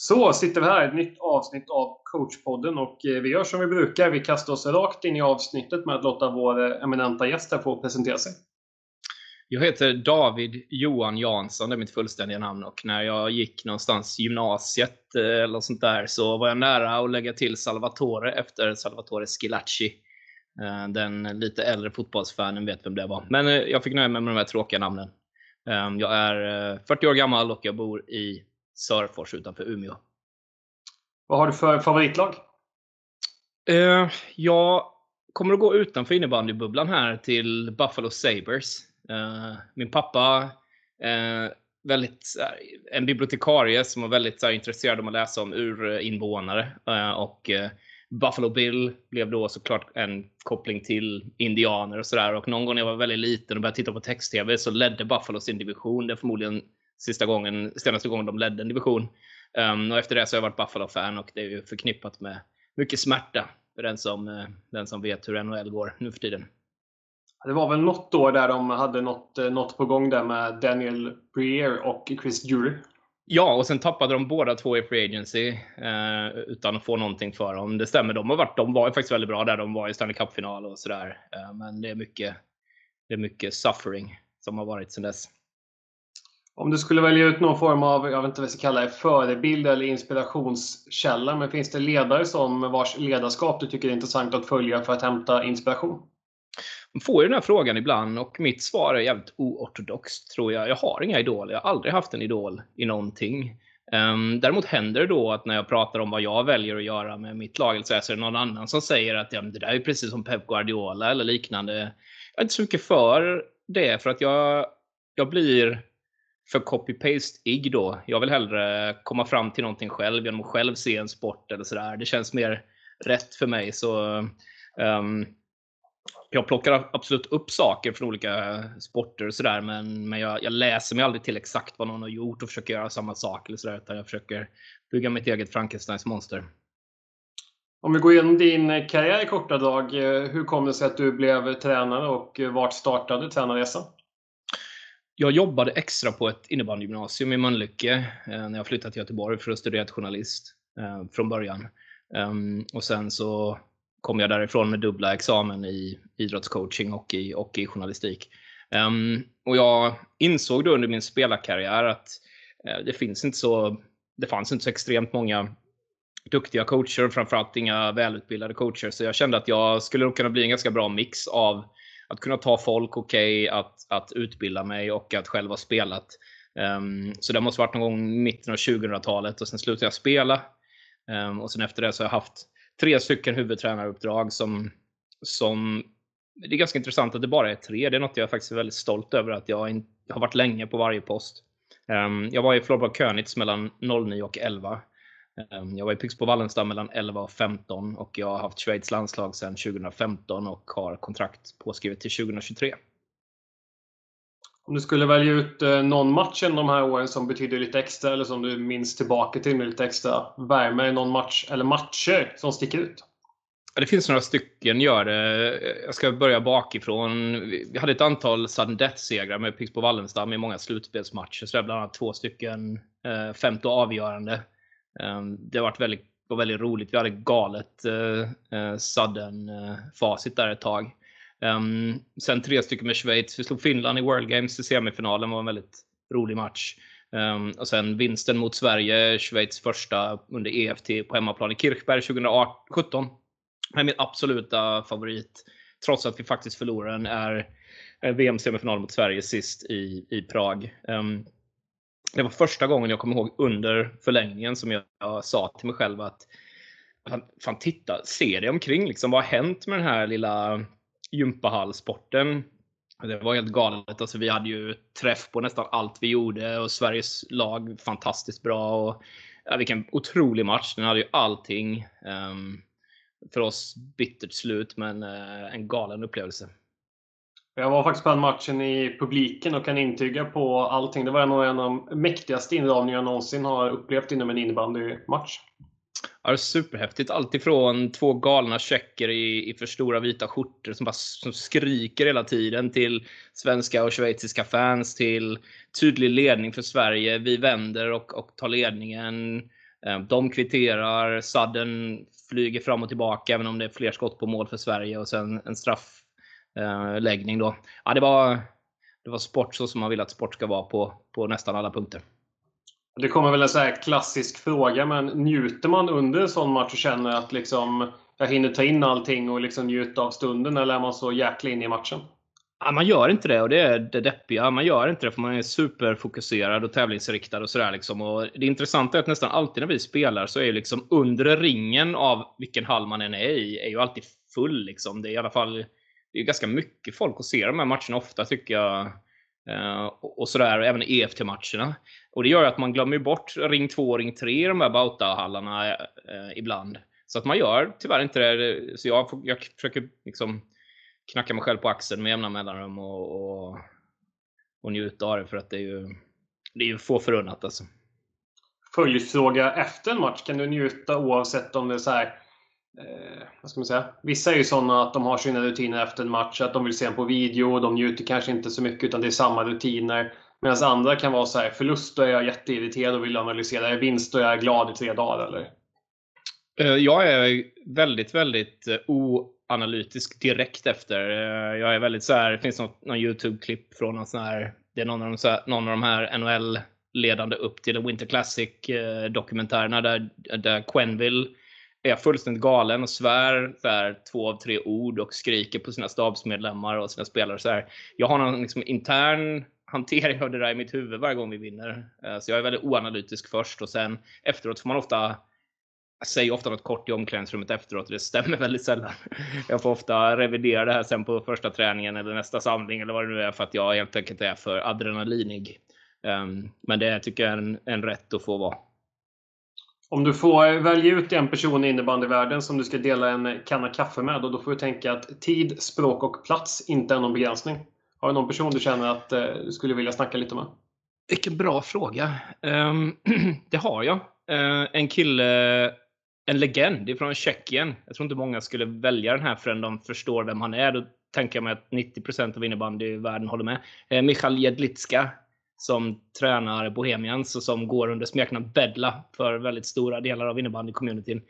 Så sitter vi här, ett nytt avsnitt av coachpodden och eh, vi gör som vi brukar. Vi kastar oss rakt in i avsnittet med att låta vår eh, eminenta gäst här få presentera sig. Jag heter David Johan Jansson, det är mitt fullständiga namn. Och när jag gick någonstans gymnasiet eh, eller sånt där så var jag nära att lägga till Salvatore efter Salvatore Schilacci. Den lite äldre fotbollsfanen vet vem det var. Men jag fick nöja mig med de här tråkiga namnen. Jag är 40 år gammal och jag bor i Sörfors utanför Umeå. Vad har du för favoritlag? Uh, jag kommer att gå utanför innebandybubblan här till Buffalo Sabres. Uh, min pappa uh, väldigt, en bibliotekarie som var väldigt här, intresserad om att läsa om urinvånare. och Buffalo Bill blev då såklart en koppling till indianer och sådär. Och någon gång när jag var väldigt liten och började titta på text-tv så ledde Buffalo sin division. Det är förmodligen sista gången, senaste gången de ledde en division. Um, och efter det så har jag varit Buffalo-fan och det är ju förknippat med mycket smärta för den som, uh, den som vet hur NHL går nu för tiden. Det var väl något år där de hade något, eh, något på gång där med Daniel Breer och Chris Jury. Ja, och sen tappade de båda två i Free Agency eh, utan att få någonting för dem. Det stämmer, de, har varit, de var faktiskt väldigt bra där. De var i Stanley Cup-final och sådär. Eh, men det är, mycket, det är mycket suffering som har varit sedan dess. Om du skulle välja ut någon form av, jag vet inte vad jag ska kalla det, förebild eller inspirationskälla. Men finns det ledare som vars ledarskap du tycker är intressant att följa för att hämta inspiration? Man får ju den här frågan ibland och mitt svar är jävligt oortodoxt tror jag. Jag har inga idoler. Jag har aldrig haft en idol i någonting. Um, däremot händer det då att när jag pratar om vad jag väljer att göra med mitt lag så är det någon annan som säger att ja, det där är precis som Pep Guardiola eller liknande. Jag är inte så mycket för det för att jag, jag blir för copy-paste-ig då. Jag vill hellre komma fram till någonting själv genom att själv se en sport eller sådär. Det känns mer rätt för mig. Så um, Jag plockar absolut upp saker från olika sporter och sådär, men, men jag, jag, läser mig aldrig till exakt vad någon har gjort och försöker göra samma sak. Eller sådär, utan jag försöker bygga mitt eget Frankensteins monster. Om vi går igenom din karriär i korta drag. Eh, hur kom det sig att du blev tränare och eh, vart startade tränarresan? Jag jobbade extra på ett innebandygymnasium i Mölnlycke eh, när jag flyttade till Göteborg för att studera till journalist eh, från början. Ehm, och sen så kom jag därifrån med dubbla examen i idrottscoaching och i, och i journalistik. Ehm, och jag insåg då under min spelarkarriär att eh, det finns inte så, det fanns inte så extremt många duktiga coacher, framförallt inga välutbildade coacher. Så jag kände att jag skulle kunna bli en ganska bra mix av att kunna ta folk okej, okay, att, att utbilda mig och att själv ha spelat. Um, så det måste varit någon gång i mitten av 2000-talet och sen slutade jag spela. Um, och sen efter det så har jag haft tre stycken huvudtränaruppdrag som, som det är ganska intressant att det bara är tre. Det är något jag faktiskt är väldigt stolt över att jag, in, jag har varit länge på varje post. Um, jag var i Florbal Könitz mellan 09 och 11. Ehm, jag var i Pixbo Wallenstam mellan 11 och 15 och jag har haft Schweiz landslag sedan 2015 och har kontrakt påskrivet till 2023. Om du skulle välja ut eh, någon match under de här åren som betyder lite extra eller som du minns tillbaka till med lite extra värme, någon match eller matcher som sticker ut? Det finns några stycken gör det. Jag ska börja bakifrån. Vi hade ett antal sudden death-segrar med Pixbo Wallenstam i många slutspelsmatcher. Så det är bland annat två stycken eh, femte avgörande. Ehm, det har varit väldigt, var väldigt roligt. Vi hade galet eh, eh, sudden eh, facit där ett tag. Um, sen tre stycken med Schweiz. Vi slog Finland i World Games i semifinalen. var en väldigt rolig match. Um, och sen vinsten mot Sverige, Schweiz första under EFT på hemmaplan i Kirchberg 2017. är min absoluta favorit. Trots att vi faktiskt förlorade den är VM-semifinal mot Sverige sist i, i Prag. Um, det var första gången jag kommer ihåg under förlängningen som jag, jag sa till mig själv att fan titta, se dig omkring liksom. Vad har hänt med den här lilla gympahallsporten? Det var helt galet. Alltså, vi hade ju träff på nästan allt vi gjorde och Sveriges lag fantastiskt bra. Och, ja, vilken otrolig match. Den hade ju allting. Um, för oss bittert slut, men uh, en galen upplevelse. Jag var faktiskt på den matchen i publiken och kan intyga på allting. Det var nog en av de mäktigaste inramningar jag någonsin har upplevt inom en innebandymatch. Ja, superhäftigt. Alltifrån två galna tjecker i, i för stora vita skjortor som bara som skriker hela tiden till svenska och schweiziska fans till tydlig ledning för Sverige. Vi vänder och, och tar ledningen. Eh, de kvitterar, Sudden flyger fram och tillbaka även om det är fler skott på mål för Sverige och sen en straffläggning då. Ja, det var, det var sport så som man vill att sport ska vara på, på nästan alla punkter. Det kommer väl en så klassisk fråga, men njuter man under en sån match och känner att liksom, jag hinner ta in allting och liksom njuta av stunden, eller är man så jäkla inne i matchen? Ja, man gör inte det och det är det deppiga. Man gör inte det för man är superfokuserad och tävlingsriktad och sådär. Liksom. Och det intressanta är att nästan alltid när vi spelar så är liksom under ringen av vilken hall man än är i, är ju alltid full. Liksom. Det är i alla fall det är ganska mycket folk att se de här matcherna ofta tycker jag. Uh, och sådär, även EFT-matcherna. Och det gör att man glömmer bort ring 2 och ring 3 i de här Bauta-hallarna uh, ibland. Så att man gör tyvärr inte det. Så jag, jag försöker liksom knacka mig själv på axeln med jämna mellanrum och, och, och njuta av det för att det är ju, det är ju få förunnat alltså. Följdfråga efter en match, kan du njuta oavsett om det är så här eh, vad ska man säga? Vissa är ju sådana att de har sina rutiner efter en match, att de vill se en på video och de njuter kanske inte så mycket utan det är samma rutiner. Medan andra kan vara så här, förlust då är jag jätteirriterad och vill analysera, vinst då är jag glad i tre dagar eller? Eh, jag är väldigt, väldigt eh, oanalytisk direkt efter. Eh, jag är väldigt så här, det finns något, någon YouTube-klipp från någon sån här, det är någon av de, någon av de här NHL-ledande upp till Winter Classic-dokumentärerna där, där Quenville är fullständigt galen och svär så här, två av tre ord och skriker på sina stabsmedlemmar och sina spelare. Så här. Jag har någon liksom, intern hantering av det där i mitt huvud varje gång vi vinner. Eh, så jag är väldigt oanalytisk först och sen efteråt får man ofta jag säger ofta något kort i omklädningsrummet efteråt och det stämmer väldigt sällan. Jag får ofta revidera det här sen på första träningen eller nästa samling eller vad det nu är för att jag helt enkelt är för adrenalinig. Ehm, men det tycker jag är en, en rätt att få vara. Om du får eh, välja ut en person i innebandyvärlden som du ska dela en kanna kaffe med och då får du tänka att tid, språk och plats inte är någon begränsning. Har du någon person du känner att eh, du skulle vilja snacka lite med? Vilken bra fråga. Ehm, det har jag. Eh, en kille en legend ifrån Tjeckien. Jag tror inte många skulle välja den här förrän de förstår vem han är. Då tänker jag mig att 90% av innebandyvärlden håller med. Michal Jedlicka som tränar Bohemians och som går under smeknamn Bedla för väldigt stora delar av innebandy-communityn.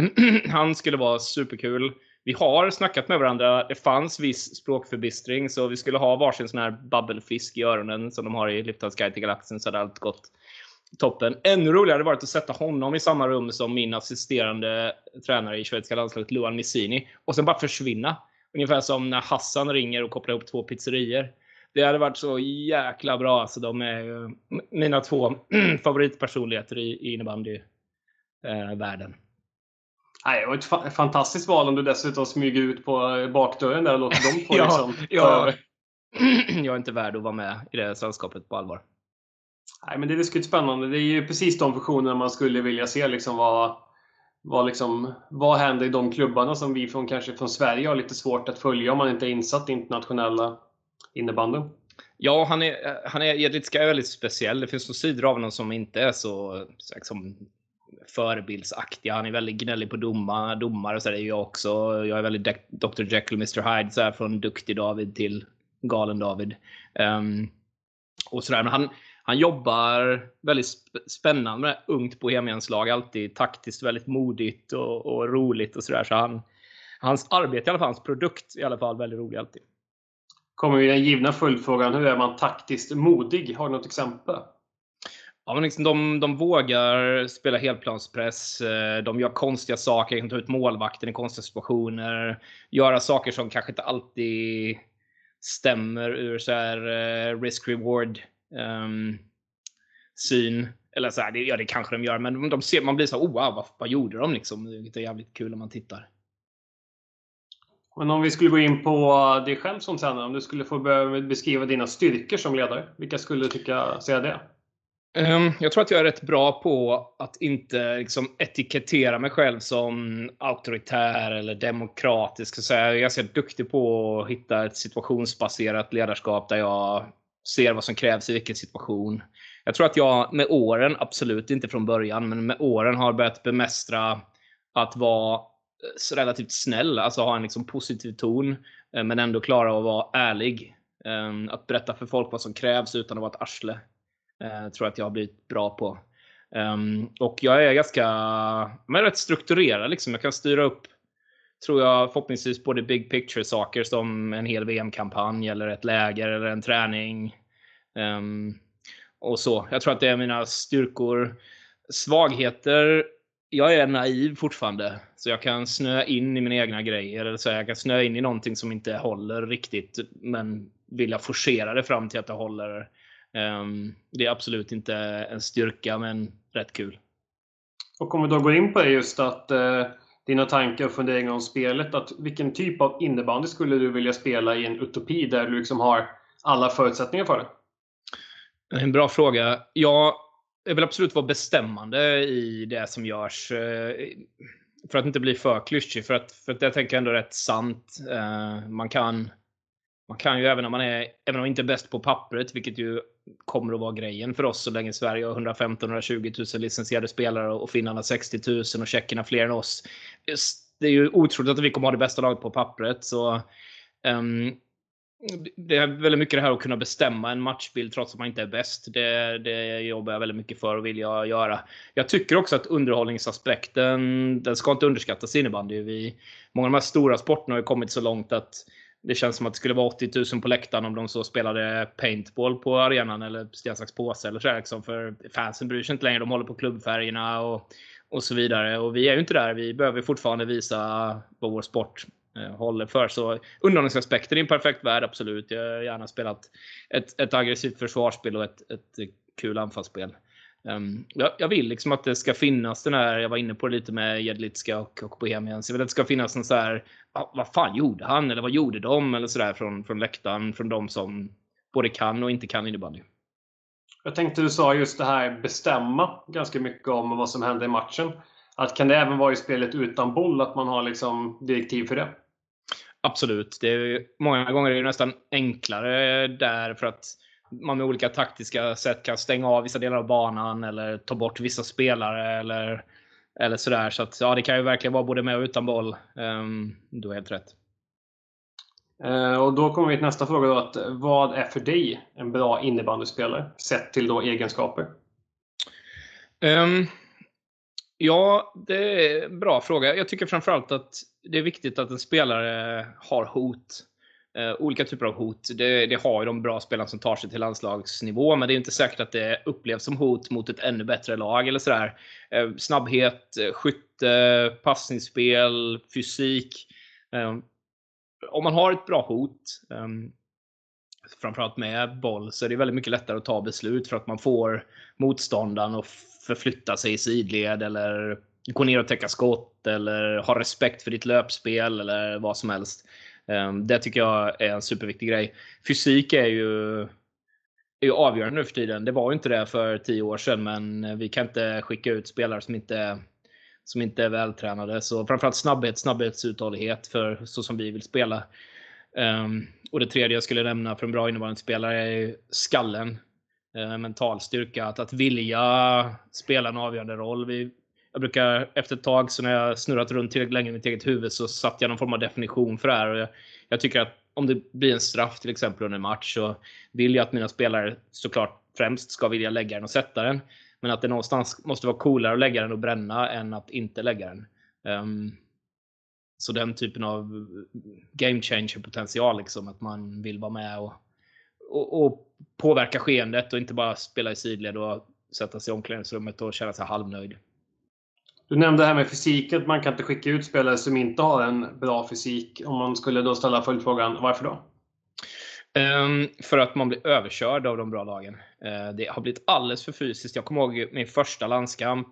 Han skulle vara superkul. Vi har snackat med varandra. Det fanns viss språkförbistring så vi skulle ha varsin sån här babbelfisk i öronen som de har i Liftards guide till galaxen så hade allt gått toppen. Ännu roligare hade varit att sätta honom i samma rum som min assisterande tränare i schweiziska landslaget, Luan Missini. Och sen bara försvinna. Ungefär som när Hassan ringer och kopplar ihop två pizzerier. Det hade varit så jäkla bra. Alltså, de är mina två favoritpersonligheter i, i innebandyvärlden. Eh, det var ett fantastiskt val om du dessutom smyger ut på bakdörren där och låter dem få ja, liksom, ja. Jag är inte värd att vara med i det sällskapet på allvar. Nej, men det är skulle spännande. Det är ju precis de funktionerna man skulle vilja se. Liksom vad, vad, liksom, vad händer i de klubbarna som vi från, kanske från Sverige har lite svårt att följa om man inte är insatt i internationella innebandyn? Ja, han är, eh, han är, Jedlicka är väldigt speciell. Det finns några sidor av honom som inte är så liksom, förebildsaktiga. Han är väldigt gnällig på domar, domare, så är jag också. Jag är väldigt Dr Jekyll och Mr Hyde, så här, från duktig David till galen David. Um, och sådär. Men han, han jobbar väldigt spännande med ungt bohemianslag. Alltid taktiskt väldigt modigt och, och roligt och sådär. Så han, hans arbete, i alla fall hans produkt, i alla fall väldigt rolig alltid. Kommer vi den givna följdfrågan. Hur är man taktiskt modig? Har du något exempel? Ja, men liksom de, de vågar spela helplanspress. Eh, de gör konstiga saker. De kan ta ut målvakten i konstiga situationer. Göra saker som kanske inte alltid stämmer ur så här eh, risk-reward um, syn. Eller så här, det, ja, det kanske de gör, men de ser, man blir så oh, wow, vad, vad gjorde de liksom? Det är jävligt kul om man tittar. Men om vi skulle gå in på dig själv som tränare, om du skulle få beskriva dina styrkor som ledare, vilka skulle du tycka säga det? Ehm, jag tror att jag är rätt bra på att inte liksom, etikettera mig själv som auktoritär eller demokratisk. Så jag är ganska duktig på att hitta ett situationsbaserat ledarskap där jag ser vad som krävs i vilken situation. Jag tror att jag med åren, absolut inte från början, men med åren har börjat bemästra att vara Eh, relativt snäll, alltså ha en liksom positiv ton, eh, men ändå klara att vara ärlig. Eh, att berätta för folk vad som krävs utan att vara ett arsle. tror jag att jag har blivit bra på. Och jag är ganska men rätt strukturerad. Liksom. Jag kan styra upp, tror jag, förhoppningsvis både big picture saker som en hel VM-kampanj eller ett läger eller en träning. Och så. Jag tror att det är mina styrkor. Svagheter jag är naiv fortfarande. Så jag kan snöa in i mina egna grejer. Eller så jag kan snöa in i någonting som inte håller riktigt. Men vill jag forcera det fram till att det håller. Um, det är absolut inte en styrka, men rätt kul. Och om vi då går in på det just att uh, dina tankar och funderingar om spelet. Att vilken typ av innebandy skulle du vilja spela i en utopi där du liksom har alla förutsättningar för det? En bra fråga. Jag jag vill absolut vara bestämmande i det som görs. Eh, för att inte bli för klyschig. För att, för att jag tänker ändå rätt sant. Eh, man kan, man kan ju även om man är, även om man inte är bäst på pappret, vilket ju kommer att vara grejen för oss så länge Sverige har 115-120 000 licensierade spelare och finnarna 60 000 och tjeckerna fler än oss. Det är ju otroligt att vi kommer ha det bästa laget på pappret. Så um, det är väldigt mycket det här att kunna bestämma en matchbild trots att man inte är bäst. Det, det jobbar jag väldigt mycket för och vill jag göra. Jag tycker också att underhållningsaspekten, den ska inte underskattas i innebandy. Vi, många av de här stora sporterna har kommit så långt att det känns som att det skulle vara 80 000 på läktaren om de så spelade paintball på arenan eller sten, sax, påse eller sådär. liksom. För fansen bryr sig inte längre. De håller på klubbfärgerna och, och så vidare. Och vi är ju inte där. Vi behöver fortfarande visa vad vår sport Eh, håller för. Så underhållningsaspekten i en perfekt värld, absolut. Jag har gärna spelat ett, ett aggressivt försvarsspel och ett, ett kul anfallsspel. Um, jag, jag, vill liksom att det ska finnas den här, jag var inne på det lite med Jedlitska och, och Bohemians. Jag vill att det ska finnas en så här, vad fan gjorde han? Eller vad gjorde de? Eller sådär från, från läktaren, från de som både kan och inte kan innebandy. Jag tänkte du sa just det här bestämma ganska mycket om vad som hände i matchen. Att kan det även vara i spelet utan boll, att man har liksom direktiv för det? Absolut. Det är, många gånger är det nästan enklare där för att man med olika taktiska sätt kan stänga av vissa delar av banan eller ta bort vissa spelare eller, eller sådär. Så att, ja, det kan ju verkligen vara både med och utan boll. Um, du har helt rätt. Uh, och då kommer vi till nästa fråga. Då, att, vad är för dig en bra innebandyspelare? Sett till då egenskaper. Um, Ja, det är en bra fråga. Jag tycker framförallt att det är viktigt att en spelare har hot. Uh, olika typer av hot. Det, det, har ju de bra spelarna som tar sig till landslagsnivå, men det är inte säkert att det upplevs som hot mot ett ännu bättre lag eller sådär. Uh, snabbhet, eh, skytte, passningsspel, fysik. Uh, om man har ett bra hot, um, framförallt med boll, så är det väldigt mycket lättare att ta beslut för att man får motståndaren att förflytta sig i sidled eller gå ner och täcka skott eller ha respekt för ditt löpspel eller vad som helst. Ehm, det tycker jag är en superviktig grej. Fysik är ju, är ju avgörande nu för tiden. Det var ju inte det för tio år sedan, men vi kan inte skicka ut spelare som inte, som inte är vältränade. Så framförallt snabbhet, snabbhetsuthållighet för så som vi vill spela. Um, och det tredje jag skulle nämna för en bra innevarande spelare är skallen. Uh, mental styrka. Att, att vilja spela en avgörande roll. Vi, jag brukar efter ett tag, så när jag snurrat runt tillräckligt länge i mitt eget huvud, så satte jag någon form av definition för det här. Och jag, jag tycker att om det blir en straff till exempel under en match så vill jag att mina spelare såklart främst ska vilja lägga den och sätta den. Men att det någonstans måste vara coolare att lägga den och bränna än att inte lägga den. Um, så den typen av game changer potential, liksom, att man vill vara med och, och, och påverka skeendet och inte bara spela i sidled och sätta sig i omklädningsrummet och känna sig halvnöjd. Du nämnde det här med fysik, att man kan inte skicka ut spelare som inte har en bra fysik. Om man skulle då ställa följdfrågan, varför då? Um, för att man blir överkörd av de bra lagen. Uh, det har blivit alldeles för fysiskt. Jag kommer ihåg min första landskamp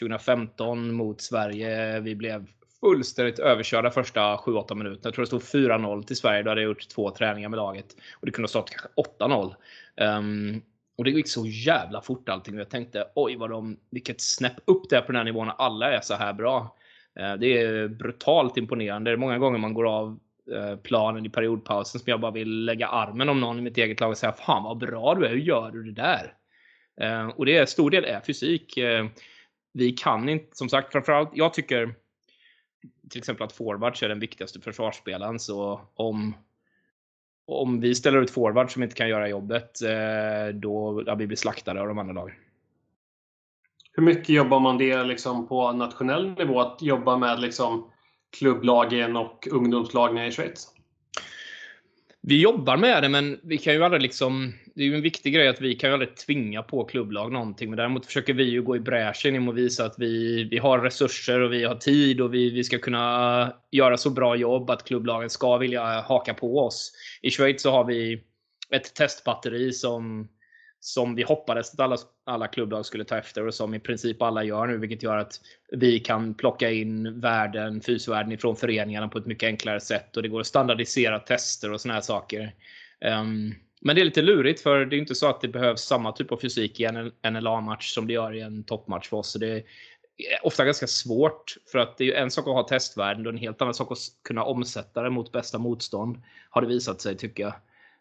2015 mot Sverige. Vi blev fullständigt överkörda första 7-8 minuterna. Jag tror det stod 4-0 till Sverige. Då hade jag gjort två träningar med laget. Och det kunde ha stått kanske 8-0. Um, och det gick så jävla fort allting. Och jag tänkte oj vad de, vilket snäpp upp det är på den här nivån. Alla är så här bra. Eh, det är brutalt imponerande. Det är många gånger man går av eh, planen i periodpausen som jag bara vill lägga armen om någon i mitt eget lag och säga Fan vad bra du är, hur gör du det där? Eh, och det är stor del är fysik. vi kan inte, som sagt, framförallt, jag tycker till exempel att forwards är den viktigaste försvarsspelaren. Så om, om vi ställer ut forwards som inte kan göra jobbet, eh, då ja, vi blir slaktade av de andra lagen. Hur mycket jobbar man det liksom på nationell nivå, att jobba med liksom klubblagen och ungdomslagen i Schweiz? Vi jobbar med det, men vi kan ju aldrig liksom... Det är ju en viktig grej att vi kan ju aldrig tvinga på klubblag någonting. Men däremot försöker vi ju gå i bräschen genom att visa att vi, vi har resurser och vi har tid och vi, vi ska kunna göra så bra jobb att klubblagen ska vilja haka på oss. I Schweiz så har vi ett testbatteri som som vi hoppades att alla, alla klubblag skulle ta efter och som i princip alla gör nu. Vilket gör att vi kan plocka in värden, fysvärden ifrån föreningarna på ett mycket enklare sätt. Och det går att standardisera tester och såna här saker. Um, men det är lite lurigt för det är inte så att det behövs samma typ av fysik i en NLA-match som det gör i en toppmatch för oss. Så det är ofta ganska svårt för att det är ju en sak att ha testvärden och en helt annan sak att kunna omsätta det mot bästa motstånd. Har det visat sig tycker jag.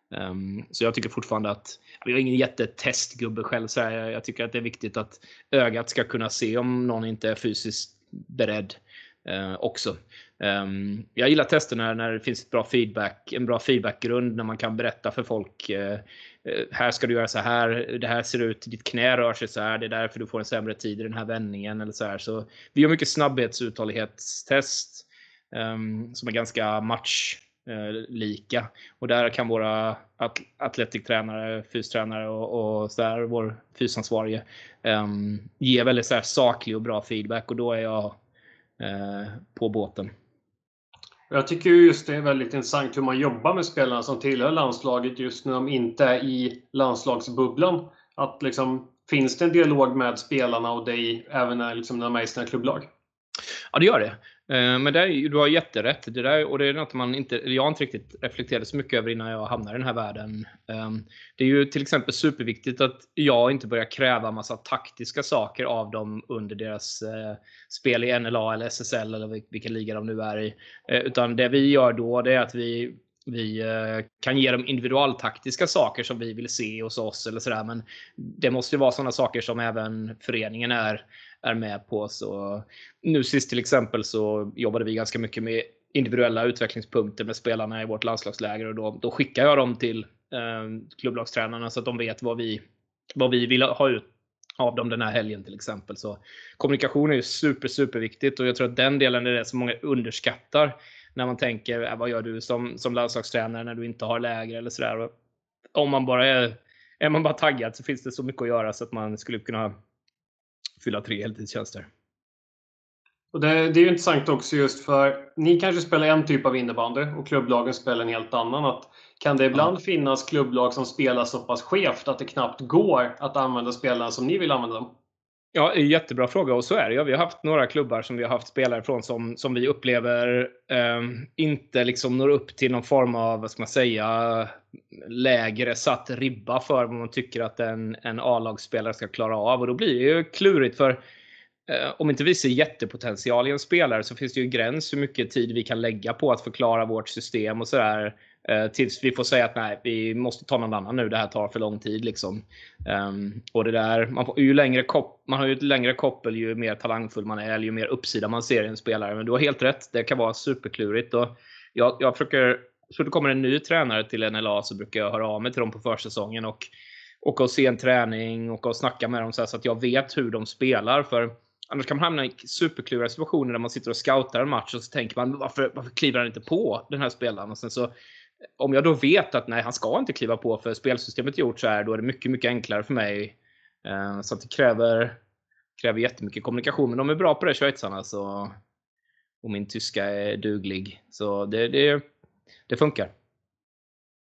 Um, så jag tycker fortfarande att, jag är ingen jättetestgubbe själv, så jag, jag tycker att det är viktigt att ögat ska kunna se om någon inte är fysiskt beredd uh, också. Um, jag gillar tester när, när det finns bra feedback, en bra feedbackgrund när man kan berätta för folk uh, här ska du göra så här, det här ser ut, ditt knä rör sig så här, det är därför du får en sämre tid i den här vändningen eller så här. Så vi har mycket snabbhetsuthållighetstest um, som är ganska match lika. Och där kan våra at atletiktränare, fystränare och, och så där, vår fysansvarige um, ge väldigt så saklig och bra feedback och då är jag uh, på båten. Jag tycker just det är väldigt intressant hur man jobbar med spelarna som tillhör landslaget just när de inte är i landslagsbubblan. Att liksom, finns det en dialog med spelarna och dig även när, liksom, när de är i sina klubblag? Ja, det gör det. Eh, men där, du har jätterätt. Det där, och det är något man inte, jag inte riktigt reflekterade så mycket över innan jag hamnade i den här världen. Ehm, det är ju till exempel superviktigt att jag inte börjar kräva massa taktiska saker av dem under deras eh, spel i NLA eller SSL eller vilken liga de nu är i. Eh, utan det vi gör då det är att vi vi kan ge dem individualtaktiska saker som vi vill se hos oss eller sådär. Men det måste ju vara sådana saker som även föreningen är är med på. Så nu sist till exempel så jobbade vi ganska mycket med individuella utvecklingspunkter med spelarna i vårt landslagsläger och då, då skickar jag dem till eh, klubblagstränarna så att de vet vad vi, vad vi vill ha ut av dem den här helgen till exempel. Så kommunikation är ju super, super viktigt och jag tror att den delen är det som många underskattar när man tänker äh, vad gör du som, som landslagstränare när du inte har läger eller sådär. Om man bara är, är man bara taggad så finns det så mycket att göra så att man skulle kunna fylla tre heltidstjänster. Och det, det är intressant också just för ni kanske spelar en typ av innebandy och klubblagen spelar en helt annan. Att, kan det ibland ja. finnas klubblag som spelar så pass skevt att det knappt går att använda spelarna som ni vill använda dem? Ja, jättebra fråga och så är det. Ja, vi har haft några klubbar som vi har haft spelare från som, som vi upplever eh, inte liksom når upp till någon form av, vad ska man säga, lägre satt ribba för vad man tycker att en, en A-lagsspelare ska klara av. Och då blir det ju klurigt för eh, om inte vi ser jättepotential i en spelare så finns det ju gräns hur mycket tid vi kan lägga på att förklara vårt system och sådär. Eh, tills vi får säga att nej, vi måste ta någon annan nu. Det här tar för lång tid. Liksom. Um, och det där, man, får, ju längre kop, man har ju ett längre koppel ju mer talangfull man är, eller ju mer uppsida man ser i en spelare. Men du har helt rätt. Det kan vara superklurigt. Och jag, jag försöker, så det kommer en ny tränare till NLA så brukar jag höra av mig till dem på försäsongen och åka och se en träning och, och snacka med dem så, så, att jag vet hur de spelar. För Annars kan man hamna i superkluriga situationer där man sitter och scoutar en match och så tänker man varför, varför kliver han inte på den här spelaren? Och sen så om jag då vet att nej, han ska inte kliva på för spelsystemet gjort så här, då är det mycket, mycket enklare för mig. Eh, så att det kräver, kräver jättemycket kommunikation. Men de är bra på det, schweizarna. Så, och min tyska är duglig. Så det, det, det funkar.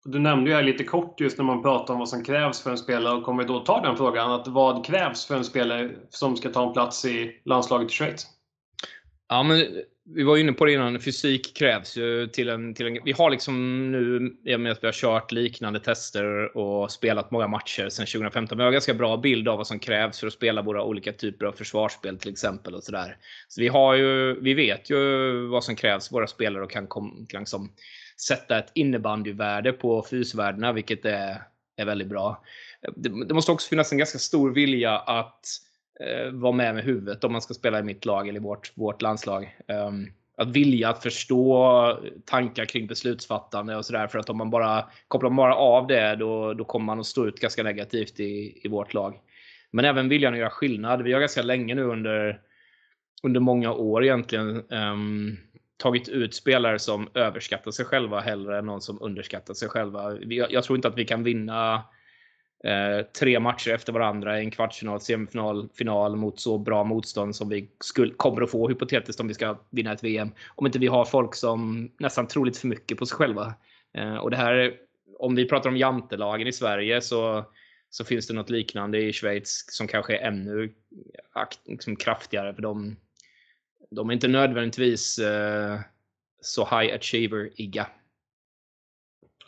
Du nämnde ju här lite kort just när man pratar om vad som krävs för en spelare och kommer då ta den frågan. Att vad krävs för en spelare som ska ta en plats i landslaget i Schweiz? Ja, men vi var inne på det innan, fysik krävs ju till en, till en... Vi har liksom nu, i och med att vi har kört liknande tester och spelat många matcher sedan 2015, vi har en ganska bra bild av vad som krävs för att spela våra olika typer av försvarsspel till exempel. och sådär. Så vi, har ju, vi vet ju vad som krävs, våra spelare, och kan kom, liksom sätta ett innebandyvärde på fysvärdena, vilket är, är väldigt bra. Det, det måste också finnas en ganska stor vilja att Eh, vara med med huvudet om man ska spela i mitt lag eller vårt, vårt landslag. Um, att vilja att förstå tankar kring beslutsfattande och sådär. För att om man bara kopplar man bara av det då, då kommer man att stå ut ganska negativt i, i vårt lag. Men även viljan att göra skillnad. Vi har ganska länge nu under, under många år egentligen um, tagit ut spelare som överskattar sig själva hellre än någon som underskattar sig själva. Jag, jag tror inte att vi kan vinna eh, tre matcher efter varandra i en kvartsfinal, semifinal, final mot så bra motstånd som vi skulle, kommer att få hypotetiskt om vi ska vinna ett VM. Om inte vi har folk som nästan tror lite för mycket på sig själva. Eh, och det här, om vi pratar om jantelagen i Sverige så, så finns det något liknande i Schweiz som kanske är ännu liksom, kraftigare. För de, de är inte nödvändigtvis eh, så high achiever-iga.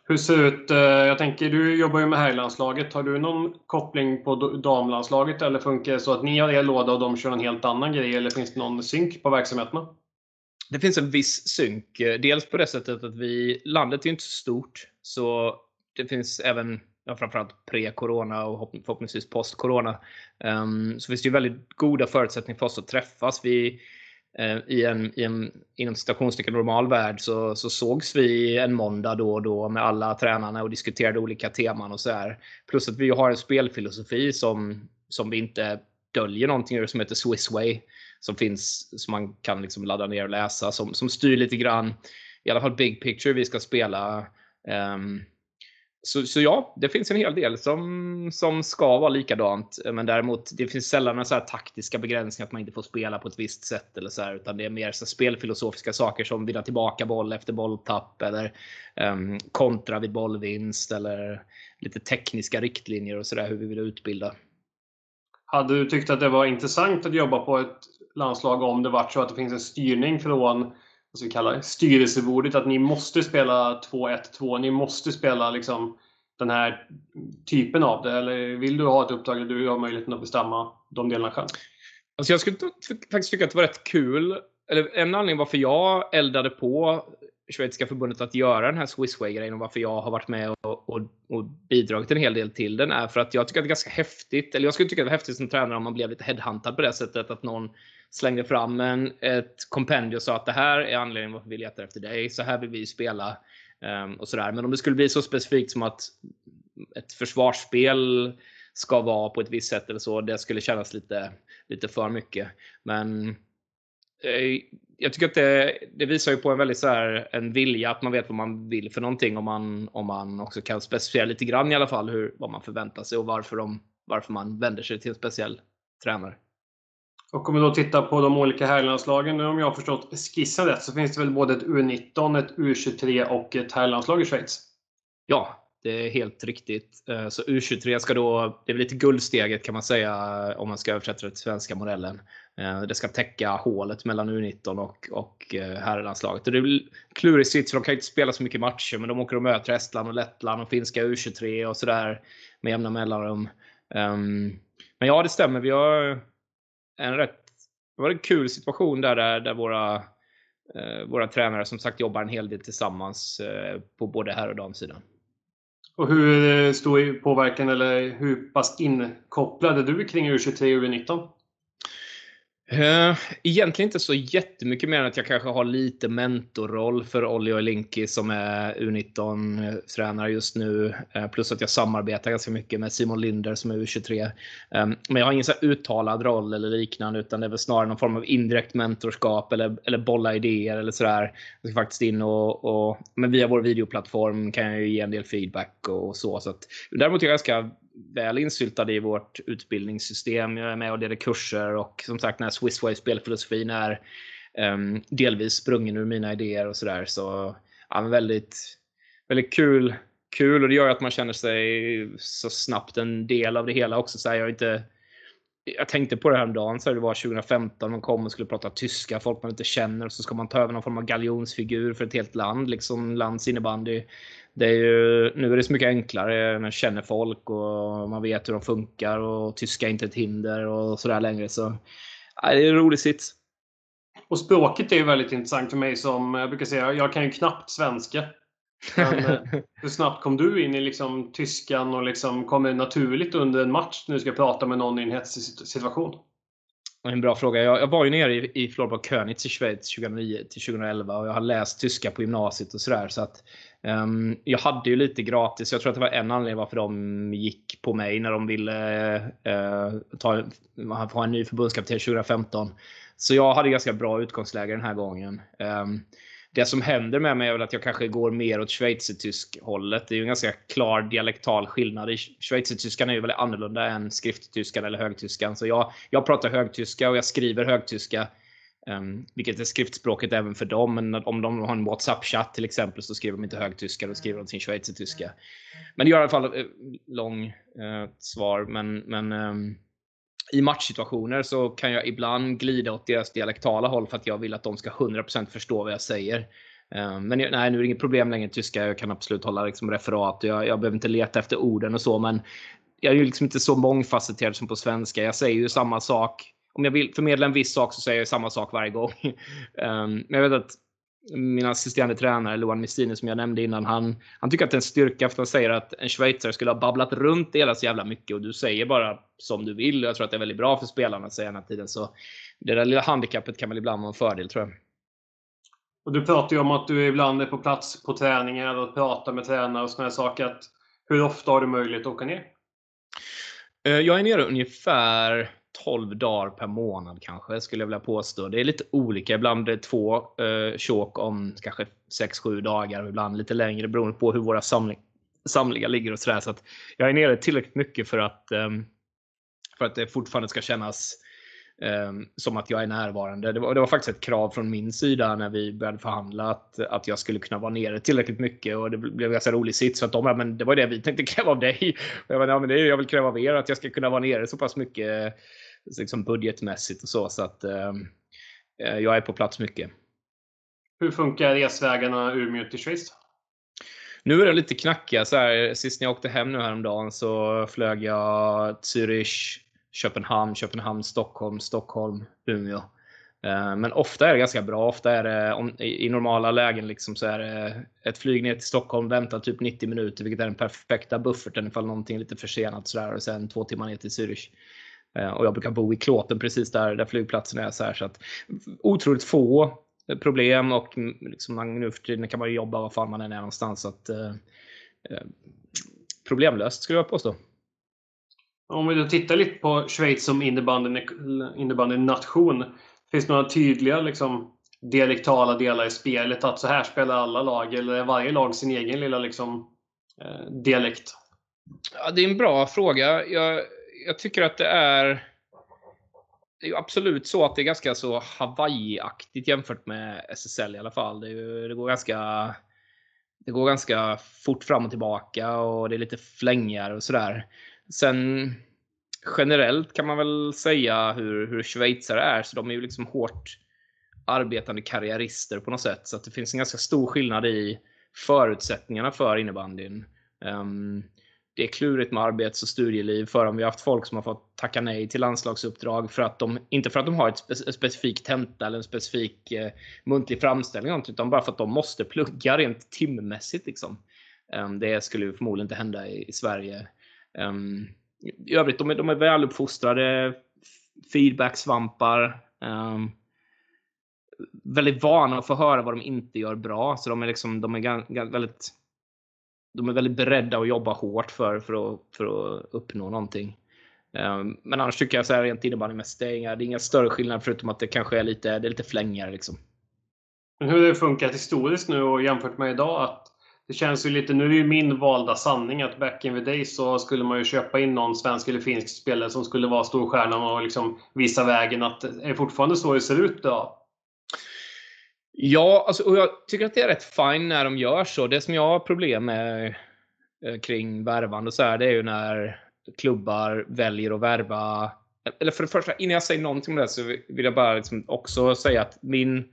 Hur ser det ut? Eh, jag tänker, du jobbar ju med herrlandslaget. Har du någon koppling på damlandslaget eller funkar det så att ni har er låda och de kör en helt annan grej? Eller finns det någon synk på verksamheterna? Det finns en viss synk. Eh, dels på det sättet att vi, landet är inte så stort. Så det finns även, ja, framförallt pre-corona och förhoppningsvis post-corona, um, så finns det ju väldigt goda förutsättningar för oss att träffas. Vi, Eh, i en, i en inom citationstecken normal värld så, så sågs vi en måndag då och då med alla tränarna och diskuterade olika teman och så här. Plus att vi har en spelfilosofi som, som vi inte döljer någonting ur som heter Swissway. Som finns, som man kan liksom ladda ner och läsa. Som, som styr lite grann, i alla fall big picture vi ska spela. Um, så, så ja, det finns en hel del som, som ska vara likadant. Men däremot, det finns sällan några så taktiska begränsningar att man inte får spela på ett visst sätt. Eller så här, utan det är mer så spelfilosofiska saker som vinna tillbaka boll efter bolltapp. Eller um, kontra vid bollvinst. Eller lite tekniska riktlinjer och sådär hur vi vill utbilda. Hade du tyckt att det var intressant att jobba på ett landslag om det vart så att det finns en styrning från vad ska vi kalla det, styrelsebordet att ni måste spela 2-1-2. Ni måste spela liksom den här typen av det. Eller vill du ha ett uppdrag där du har möjligheten att bestämma de delarna själv? Alltså jag skulle faktiskt tycka att det var rätt kul. Eller en anledning varför jag eldade på Schweiziska förbundet att göra den här Swissway-grejen och varför jag har varit med och, och, och, bidragit en hel del till den är för att jag tycker att det är ganska häftigt. Eller jag skulle tycka att det var häftigt som tränare om man blev lite headhuntad på det sättet att någon slängde fram en, ett kompendium och sa att det här är anledningen varför vi letar efter dig. Så här vill vi spela. Um, och sådär. Men om det skulle bli så specifikt som att ett försvarsspel ska vara på ett visst sätt eller så. Det skulle kännas lite, lite för mycket. Men eh, jag tycker att det, det, visar ju på en väldigt så här, en vilja att man vet vad man vill för någonting. Om man, om man också kan specificera lite grann i alla fall hur, vad man förväntar sig och varför, de, varför man vänder sig till en speciell tränare. Och om vi då tittar på de olika herrlandslagen, om jag har förstått skissen rätt, så finns det väl både ett U19, ett U23 och ett herrlandslag i Schweiz? Ja, det är helt riktigt. Eh, så U23 ska då, det är väl lite guldsteget kan man säga eh, om man ska översätta det till svenska modellen. Eh, det ska täcka hålet mellan U19 och, och herrlandslaget. det är klurig sits för de kan inte spela så mycket matcher men de åker och möter Estland och Lettland och finska U23 och sådär med jämna mellanrum. Ehm, men ja, det stämmer. Vi har en rätt det var en kul situation där, där, där våra, eh, våra tränare som sagt jobbar en hel del tillsammans eh, på både här och damsidan. Och hur eh, stor påverkan eller hur pass inkopplad är du kring U23 och U19? Uh, egentligen inte så jättemycket mer än att jag kanske har lite mentorroll för Olli Oilinki som är U19-tränare just nu. Uh, plus att jag samarbetar ganska mycket med Simon Linder som är U23. Um, ehm, men jag har ingen så uttalad roll eller liknande utan det är väl snarare någon form av indirekt mentorskap eller, eller bolla idéer eller sådär. Jag ska faktiskt in och, och men via vår videoplattform kan jag ju ge en del feedback och så. så att, däremot är jag ganska väl insyltade i vårt utbildningssystem. Jag är med och leder kurser och som sagt den här Swissway spelfilosofin är um, delvis sprungen ur mina idéer och sådär. Så ja, väldigt, väldigt kul, kul och det gör att man känner sig så snabbt en del av det hela också. Så här, jag, inte, jag tänkte på det här om dagen, så det var 2015, man kom och skulle prata tyska, folk man inte känner och så ska man ta över någon form av galjonsfigur för ett helt land, liksom lands innebandy det är ju, nu är det så mycket enklare. Man känner folk och man vet hur de funkar och tyska är inte ett hinder och sådär längre. Så ja, det är en rolig sits. Och språket är ju väldigt intressant för mig som, jag brukar säga, jag kan ju knappt svenska. Men, eh, hur snabbt kom du in i liksom tyskan och liksom kom det naturligt under en match när du ska prata med någon i en hetsig situation? En bra fråga. Jag, jag var ju nere i, i Florida Könitz i Schweiz 2009 till 2011 och jag har läst tyska på gymnasiet och sådär. Så att, um, jag hade ju lite gratis. Jag tror att det var en anledning varför de gick på mig när de ville uh, ta, ha en ny förbundskapten 2015. Så jag hade ganska bra utgångsläge den här gången. Um, det som händer med mig är väl att jag kanske går mer åt schweizertysk hållet. Det är ju en ganska klar dialektal skillnad. Schweizertyskan är ju väldigt annorlunda än skrifttyskan eller högtyskan. Så jag, jag pratar högtyska och jag skriver högtyska. Um, vilket är skriftspråket även för dem. Men om de har en WhatsApp-chatt till exempel så skriver de inte högtyska, då skriver de sin schweizertyska. Men det gör i alla fall eh, långt uh, svar. Men, men um, i matchsituationer så kan jag ibland glida åt deras dialektala håll för att jag vill att de ska 100% förstå vad jag säger. Eh, men men nej, nu är det inget problem längre tyska. Jag kan absolut hålla liksom referat. Jag, jag behöver inte leta efter orden och så. Men jag är ju liksom inte så mångfacetterad som på svenska. Jag säger ju samma sak. Om jag vill förmedla en viss sak så säger jag samma sak varje gång. Eh, men jag vet att min assisterande tränare Luan Mistini som jag nämnde innan, han, han tycker att det är en styrka för han säger att en schweizare skulle ha babblat runt det hela så jävla mycket och du säger bara som du vill. Jag tror att det är väldigt bra för spelarna att säga den här tiden. Så det där lilla handikappet kan väl ibland vara en fördel tror jag. Och du pratar ju om att du ibland är på plats på träningar och pratar med tränare och sådana saker. Att hur ofta har du möjlighet att åka ner? Eh, jag är nere ungefär 12 dagar per månad kanske, skulle jag vilja påstå. Det är lite olika. Ibland är det två eh, tjåk om kanske 6-7 dagar ibland lite längre beroende på hur våra samling, samlingar ligger och sådär. Så att jag är nere tillräckligt mycket för att, eh, för att det fortfarande ska kännas eh, som att jag är närvarande. Det var, det var, faktiskt ett krav från min sida när vi började förhandla att, att jag skulle kunna vara nere tillräckligt mycket och det blev en ganska rolig sits Så att de men det var det vi tänkte kräva av dig. Och jag, bara, ja, men det är, jag vill kräva av er att jag ska kunna vara nere så pass mycket liksom budgetmässigt och så. Så att ehm, eh, jag är på plats mycket. Hur funkar resvägarna Umeå till Schweiz? Nu är det lite knackiga. Så här, sist när jag åkte hem nu häromdagen så flög jag Zürich, Köpenhamn, Köpenhamn, Stockholm, Stockholm, Umeå. Eh, men ofta är det ganska bra. Ofta är det, om, i, normala lägen liksom, så är det ett flyg ner till Stockholm, vänta typ 90 minuter, vilket är den perfekta bufferten ifall någonting är lite försenat. Så där, och sen två timmar ner till Zürich. Eh, och jag brukar bo i Klåten precis där, där flygplatsen är. Så, här, så att, otroligt få problem och liksom, nu för tiden kan man ju jobba var fan man än är någonstans. Så att, eh, eh, problemlöst skulle jag påstå. Om vi då tittar lite på Schweiz som innebandy-nation. Finns det några tydliga liksom, dialektala delar i spelet? Att så här spelar alla lag? Eller är varje lag sin egen lilla liksom, eh, dialekt? Ja, det är en bra fråga. Jag, jag tycker att det är det är ju absolut så att det är ganska så Hawaii-aktigt jämfört med SSL i alla fall. Det, ju, det, går ganska det går ganska fort fram och tillbaka och det är lite flängigare och sådär. Sen generellt kan man väl säga hur, hur schweizare är, så de är ju liksom hårt arbetande karriärister på något sätt. Så att det finns en ganska stor skillnad i förutsättningarna för innebandyn. Um, det är klurigt med arbets och studieliv för dem. Vi har haft folk som har fått tacka nej till landslagsuppdrag för att de, inte för att de har ett spe, specifik tenta eller en specifik eh, muntlig framställning utan bara för att de måste plugga rent timmässigt. Liksom. Um, det skulle förmodligen inte hända i, i Sverige. Um, I övrigt, de är, de är väluppfostrade, feedbacksvampar. Um, väldigt vana att få höra vad de inte gör bra. Så de är, liksom, de är väldigt de är väldigt beredda att jobba hårt för, för, att, för att uppnå någonting. Ehm, men annars tycker jag så här rent innebandymässigt, det är inga, det är inga större skillnader förutom att det kanske är lite, det är lite flängigare. Liksom. Men hur har det funkat historiskt nu och jämfört med idag? Att det känns ju lite, nu är det ju min valda sanning att back in the days så skulle man ju köpa in någon svensk eller finsk spelare som skulle vara storstjärnan och liksom visa vägen. Att, är det fortfarande så det ser ut då? Ja, alltså, och jag tycker att det är rätt fine när de gör så. Det som jag har problem med eh, kring värvande och så här, det är ju när klubbar väljer att värva. Eller för det första, innan jag säger någonting om det så vill jag bara liksom också säga att min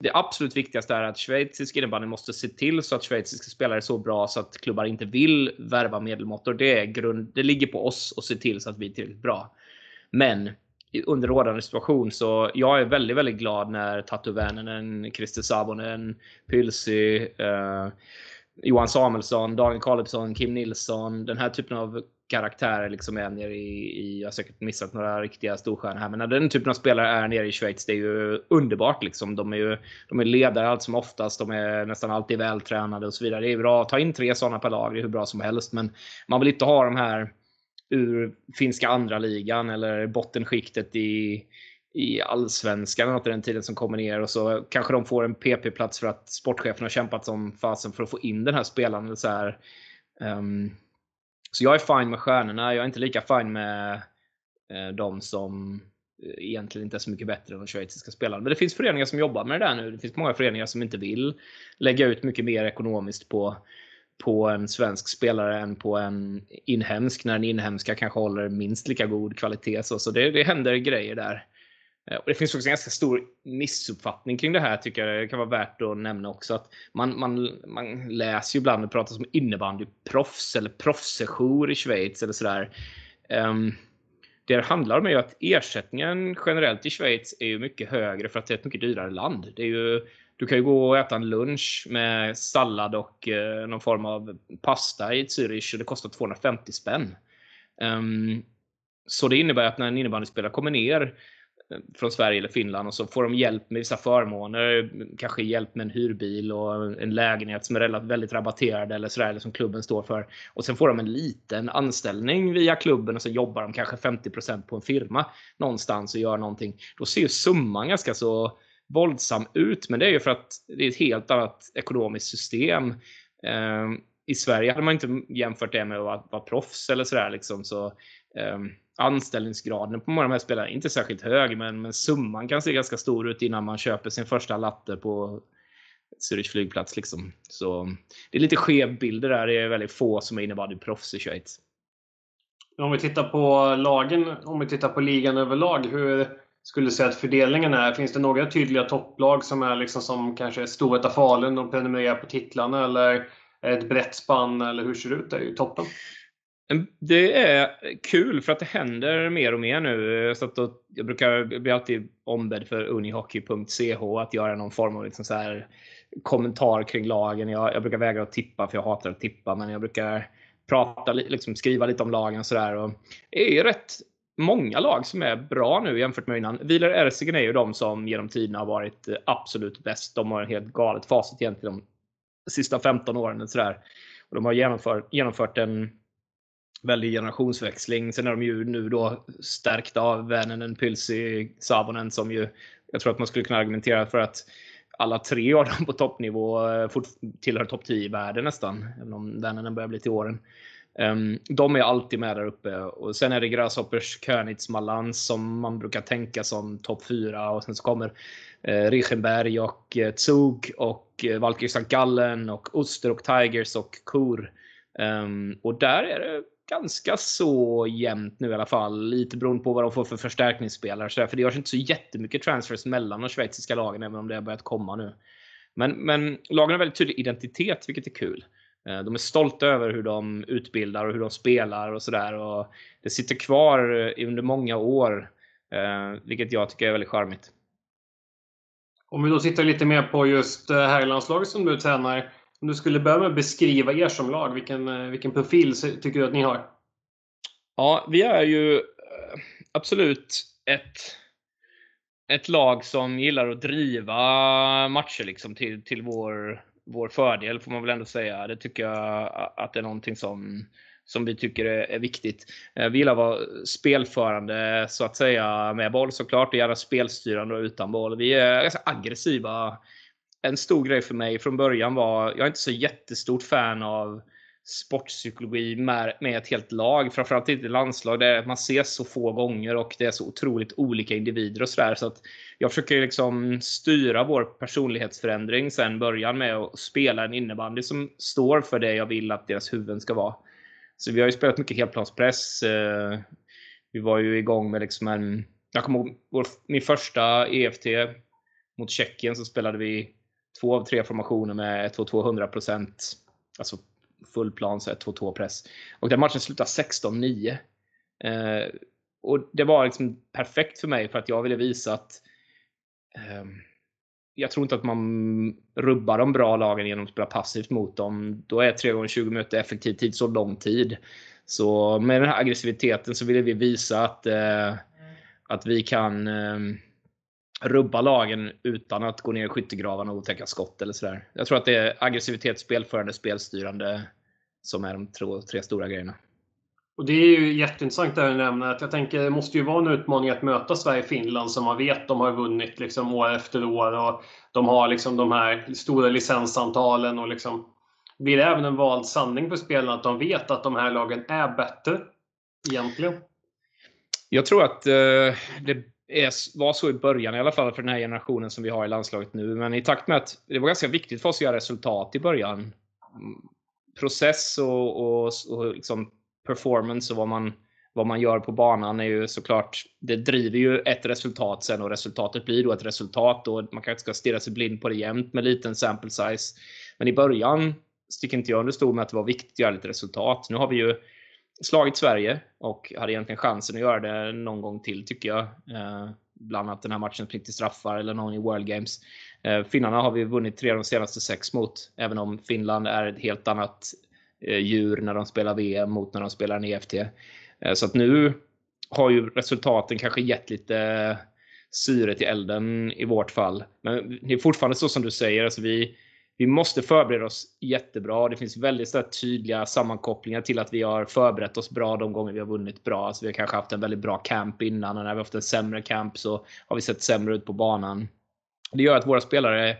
det absolut viktigaste är att schweizisk innebandy måste se till så att schweiziska spelare är så bra så att klubbar inte vill värva medelmåttor. Det, är grund, det ligger på oss att se till så att vi är tillräckligt bra. Men under rådande situation. Så jag är väldigt, väldigt glad när Tatu Vänänen, Christer Savonen, Pylsy, eh, Johan Samuelsson, Daniel Kalebsson, Kim Nilsson, den här typen av karaktärer liksom är nere i, i, jag har säkert missat några riktiga storstjärnor här, men när den typen av spelare är nere i Schweiz, det är ju underbart liksom. De är ju de är ledare allt som oftast, de är nästan alltid vältränade och så vidare. Det är bra att ta in tre sådana per lag, det är hur bra som helst, men man vill inte ha de här ur finska andra ligan eller bottenskiktet i, i allsvenskan under i den tiden som kommer ner och så kanske de får en PP-plats för att sportchefen har kämpat som fasen för att få in den här spelaren. Så, här. Um, så jag är fine med stjärnorna. Jag är inte lika fine med uh, de som eh, egentligen inte är så mycket bättre än de schweiziska spelarna. Men det finns föreningar som jobbar med det där nu. Det finns många föreningar som inte vill lägga ut mycket mer ekonomiskt på på en svensk spelare än på en inhemsk när den inhemska kanske håller minst lika god kvalitet. Så, så det, det händer grejer där. Eh, och det finns också en ganska stor missuppfattning kring det här tycker jag det kan vara värt att nämna också. Att man, man, man läser ju ibland och pratar om innebandyproffs eller proffssejour i Schweiz eller sådär. Um, det handlar om är ju att ersättningen generellt i Schweiz är ju mycket högre för att det är ett mycket dyrare land. Det är ju du kan ju gå och äta en lunch med sallad och eh, någon form av pasta i Zürich och det kostar 250 spänn. Um, så det innebär att när en innebandyspelare kommer ner eh, från Sverige eller Finland och så får de hjälp med vissa förmåner, kanske hjälp med en hyrbil och en lägenhet som är väldigt rabatterad eller sådär, eller som klubben står för. Och sen får de en liten anställning via klubben och så jobbar de kanske 50% på en firma någonstans och gör någonting. Då ser ju summan ganska så våldsam ut, men det är ju för att det är ett helt annat ekonomiskt system. Eh, I Sverige hade man inte jämfört det med att vara, vara proffs eller sådär liksom. Så, eh, anställningsgraden på många av de här spelarna är inte särskilt hög, men, men summan kan se ganska stor ut innan man köper sin första latte på Zürich flygplats. Liksom. Så det är lite skev bild det där. Det är väldigt få som är innebandyproffs i Schweiz. Om vi tittar på lagen, om vi tittar på ligan överlag. Hur, skulle säga att fördelningen är? Finns det några tydliga topplag som är liksom som kanske Storvreta Falun och prenumererar på titlarna eller ett brett spann eller hur ser det ut där i toppen? Det är kul för att det händer mer och mer nu. Så att då, jag brukar bli alltid ombedd för unihockey.ch att göra någon form av liksom så här kommentar kring lagen. Jag, jag, brukar vägra att tippa för jag hatar att tippa, men jag brukar prata, liksom skriva lite om lagen och sådär. Det är rätt många lag som är bra nu jämfört med innan. Wieler Erzigen är ju de som genom tiden har varit eh, absolut bäst. De har en helt galet facit egentligen de sista 15 åren. Och sådär. Och de har genomfört, genomfört en väldig generationsväxling. Sen är de ju nu då stärkta av Vänenen, Pylsi, Savonen som ju jag tror att man skulle kunna argumentera för att alla tre av dem på toppnivå eh, tillhör topp 10 i världen nästan. Även om Vänenen börjar bli till åren. Um, de är alltid med där uppe. Och sen är det Grasshoppers Könitz Malans som man brukar tänka som topp 4. Och sen så kommer eh, Richenberg och eh, Zug och eh, Valkyrie St. Gallen och Oster och Tigers och Kur. Um, och där är det ganska så jämnt nu i alla fall. Lite beroende på vad de får för förstärkningsspelare. Så där, för det görs inte så jättemycket transfers mellan de schweiziska lagen, även om det har börjat komma nu. Men, men lagen har väldigt tydlig identitet, vilket är kul. Eh, de är stolta över hur de utbildar och hur de spelar och sådär. Det sitter kvar under många år, eh, vilket jag tycker är väldigt charmigt. Om vi då tittar lite mer på just eh, herrlandslaget som du tränar. Om du skulle börja med att beskriva er som lag, vilken, vilken profil tycker du att ni har? Ja, vi är ju absolut ett, ett lag som gillar att driva matcher liksom till, till vår vår fördel får man väl ändå säga. Det tycker jag att det är någonting som, som vi tycker är, viktigt. Eh, vi gillar att vara spelförande så att säga med boll såklart och gärna spelstyrande och utan boll. Vi är ganska aggressiva. En stor grej för mig från början var, jag är inte så jättestort fan av sportpsykologi med, med ett helt lag. Framförallt inte landslag där man ses så få gånger och det är så otroligt olika individer och sådär. Så att jag försöker liksom styra vår personlighetsförändring sen början med att spela en innebandy som står för det jag vill att deras huvuden ska vara. Så vi har ju spelat mycket helplanspress. Eh, vi var ju igång med liksom en... Jag kommer ihåg min första EFT mot Tjeckien så spelade vi två av tre formationer med 1-2-2 100%. Alltså full plan, 1-2-2 press. Och den matchen slutade 16-9. Eh, och det var liksom perfekt för mig för att jag ville visa att eh, jag tror inte att man rubbar de bra lagen genom att spela passivt mot dem. Då är 3 gånger 20 minuter effektiv tid så lång tid. Så med den här aggressiviteten så ville vi visa att, eh, att vi kan eh, rubba lagen utan att gå ner i skyttegravarna och otäcka skott eller sådär. Jag tror att det är aggressivitet, spelförande, spelstyrande som är de tre, tre stora grejerna. Och Det är ju jätteintressant det här du nämner. Att jag tänker det måste ju vara en utmaning att möta Sverige-Finland som man vet de har vunnit liksom år efter år. och De har liksom de här stora licensantalen. och liksom, Blir det även en vald sanning för spelarna att de vet att de här lagen är bättre? Egentligen. Jag tror att eh, det är, var så i början i alla fall för den här generationen som vi har i landslaget nu. Men i takt med att det var ganska viktigt för oss att göra resultat i början. Mm, process och, och, och liksom performance och vad man, vad man gör på banan är ju såklart, det driver ju ett resultat sen och resultatet blir då ett resultat och man kanske inte ska stirra sig blind på det jämt med liten sample size. Men i början sticker inte jag under stol med att det var viktigt att göra lite resultat. Nu har vi ju slagit Sverige och hade egentligen chansen att göra det någon gång till tycker jag. Eh, bland annat den här matchen till straffar eller någon i World Games. Eh, finnarna har vi vunnit tre av de senaste sex mot, även om Finland är ett helt annat eh, djur när de spelar VM mot när de spelar en EFT. Eh, så att nu har ju resultaten kanske gett lite eh, syre till elden i vårt fall. Men det är fortfarande så som du säger, alltså vi, vi måste förbereda oss jättebra. Det finns väldigt så tydliga sammankopplingar till att vi har förberett oss bra de gånger vi har vunnit bra. Alltså vi har kanske haft en väldigt bra camp innan och när vi har haft en sämre camp så har vi sett sämre ut på banan. Det gör att våra spelare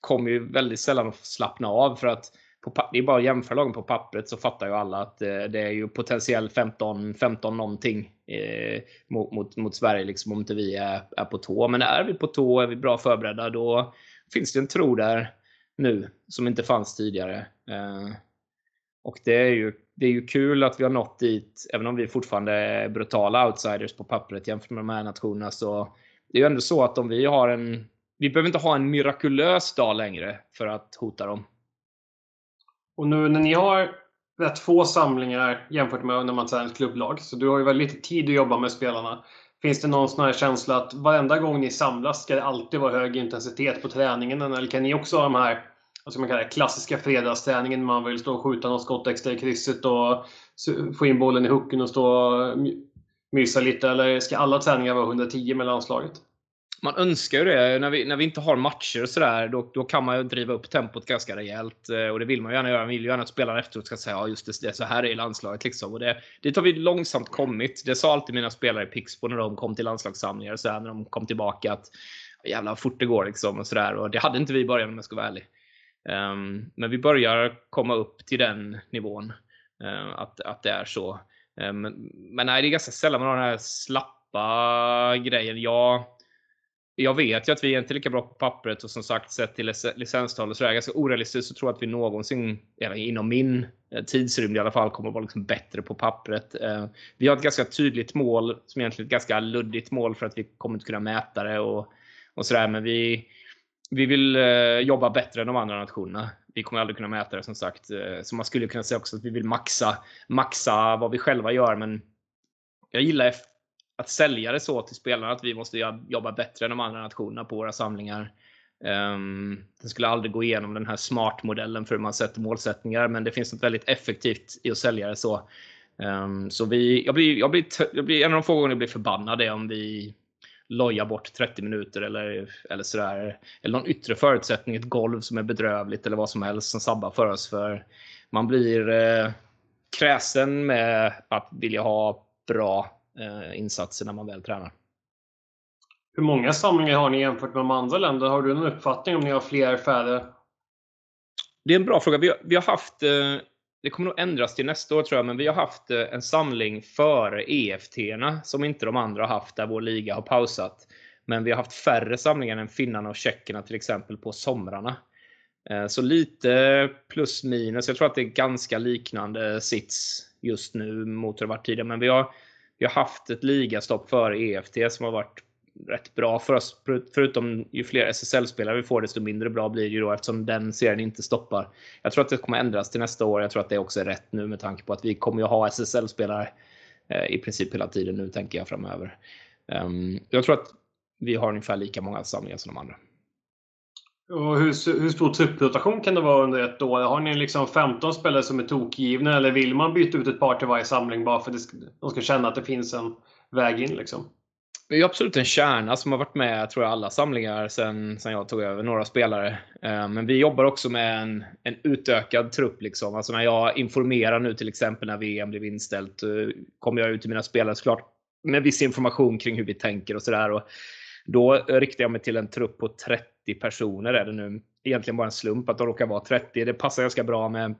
kommer ju väldigt sällan att slappna av för att på, det är bara att jämföra lagen på pappret så fattar ju alla att eh, det är ju potentiell 15, 15 någonting eh, mot, mot, mot, Sverige liksom om inte vi är, är på tå. Men är vi på tå, är vi bra förberedda, då finns det en tro där nu som inte fanns tidigare. Eh, och det är, ju, det är ju kul att vi har nått dit, även om vi fortfarande är brutala outsiders på pappret jämfört med de här nationerna. Så det är ju ändå så att om vi har en... Vi behöver inte ha en mirakulös dag längre för att hota dem. Och nu när ni har rätt få samlingar jämfört med när man är ett klubblag, så du har ju väldigt lite tid att jobba med spelarna. Finns det någon sån här känsla att varenda gång ni samlas ska det alltid vara hög intensitet på träningen? Eller kan ni också ha de här vad ska man kalla det, klassiska fredagsträningen man vill stå och skjuta något skott extra i krysset och få in bollen i hooken och stå och mysa lite? Eller ska alla träningar vara 110 med landslaget? man önskar ju det. När vi, när vi inte har matcher och sådär, då, då kan man ju driva upp tempot ganska rejält. Eh, och det vill man ju gärna göra. Man vill ju gärna att spelarna efteråt ska säga ja, just det, det så här är landslaget. Liksom. Och det, dit har vi långsamt kommit. Det sa alltid mina spelare i Pixbo när de kom till landslagssamlingar och sådär, när de kom tillbaka. att Jävlar vad fort det går liksom. Och, så där. och Det hade inte vi i början om jag ska vara ärlig. Um, men vi börjar komma upp till den nivån. Uh, att, att det är så. Um, men nej, det är ganska sällan man har den här slappa grejen. Jag jag vet ju att vi är inte lika bra på pappret och som sagt sett till licenstal och sådär ganska orealistiskt så tror jag att vi någonsin, inom min eh, tidsrymd i alla fall, kommer att vara liksom bättre på pappret. Ehm, vi har ett ganska tydligt mål som egentligen är ett ganska luddigt mål för att vi kommer inte kunna mäta det och, och sådär. Men vi, vi vill eh, jobba bättre än de andra nationerna. Vi kommer aldrig kunna mäta det som sagt. Eh, så man skulle kunna säga också att vi vill maxa, maxa vad vi själva gör. Men jag gillar att sälja det så till spelarna att vi måste jobba bättre än de andra nationerna på våra samlingar. Ehm, um, den skulle aldrig gå igenom den här smart-modellen för hur man sätter målsättningar, men det finns något väldigt effektivt i att sälja det så. Um, så vi, jag, blir, jag, blir, jag blir, en av de få gånger jag blir förbannad är om vi lojar bort 30 minuter eller, eller sådär. Eller någon yttre förutsättning, ett golv som är bedrövligt eller vad som helst som sabbar för oss. För man blir eh, kräsen med att vilja ha bra eh, insatser när man väl tränar. Hur många samlingar har ni jämfört med de andra länderna? Har du någon uppfattning om ni har fler, färre? Det är en bra fråga. Vi har, vi har haft, eh, det kommer nog ändras till nästa år tror jag, men vi har haft eh, en samling före EFT-erna som inte de andra har haft, där vår liga har pausat. Men vi har haft färre samlingar än finnarna och tjeckerna till exempel på somrarna. Eh, så lite plus minus. Jag tror att det är ganska liknande sits just nu mot hur det varit tidigare. Men vi har vi har haft ett ligastopp före EFT som har varit rätt bra för oss. Förutom ju fler SSL-spelare vi får desto mindre bra blir det ju då eftersom den serien inte stoppar. Jag tror att det kommer ändras till nästa år. Jag tror att det också är rätt nu med tanke på att vi kommer ju ha SSL-spelare eh, i princip hela tiden nu tänker jag framöver. Ehm, jag tror att vi har ungefär lika många samlingar som de andra. Och hur, hur stor trupprotation kan det vara under ett år? Har ni liksom 15 spelare som är tokgivna eller vill man byta ut ett par till varje samling bara för att de ska känna att det finns en väg in? Liksom? Det är absolut en kärna som har varit med tror jag, alla samlingar sen, sen jag tog över några spelare. Eh, men vi jobbar också med en, en utökad trupp. Liksom. Alltså när jag informerar nu till exempel när VM blev inställt eh, kommer jag ut till mina spelare såklart med viss information kring hur vi tänker och sådär. Då riktar jag mig till en trupp på 30 personer är det nu. Egentligen bara en slump att de råkar vara 30. Det passar ganska bra med,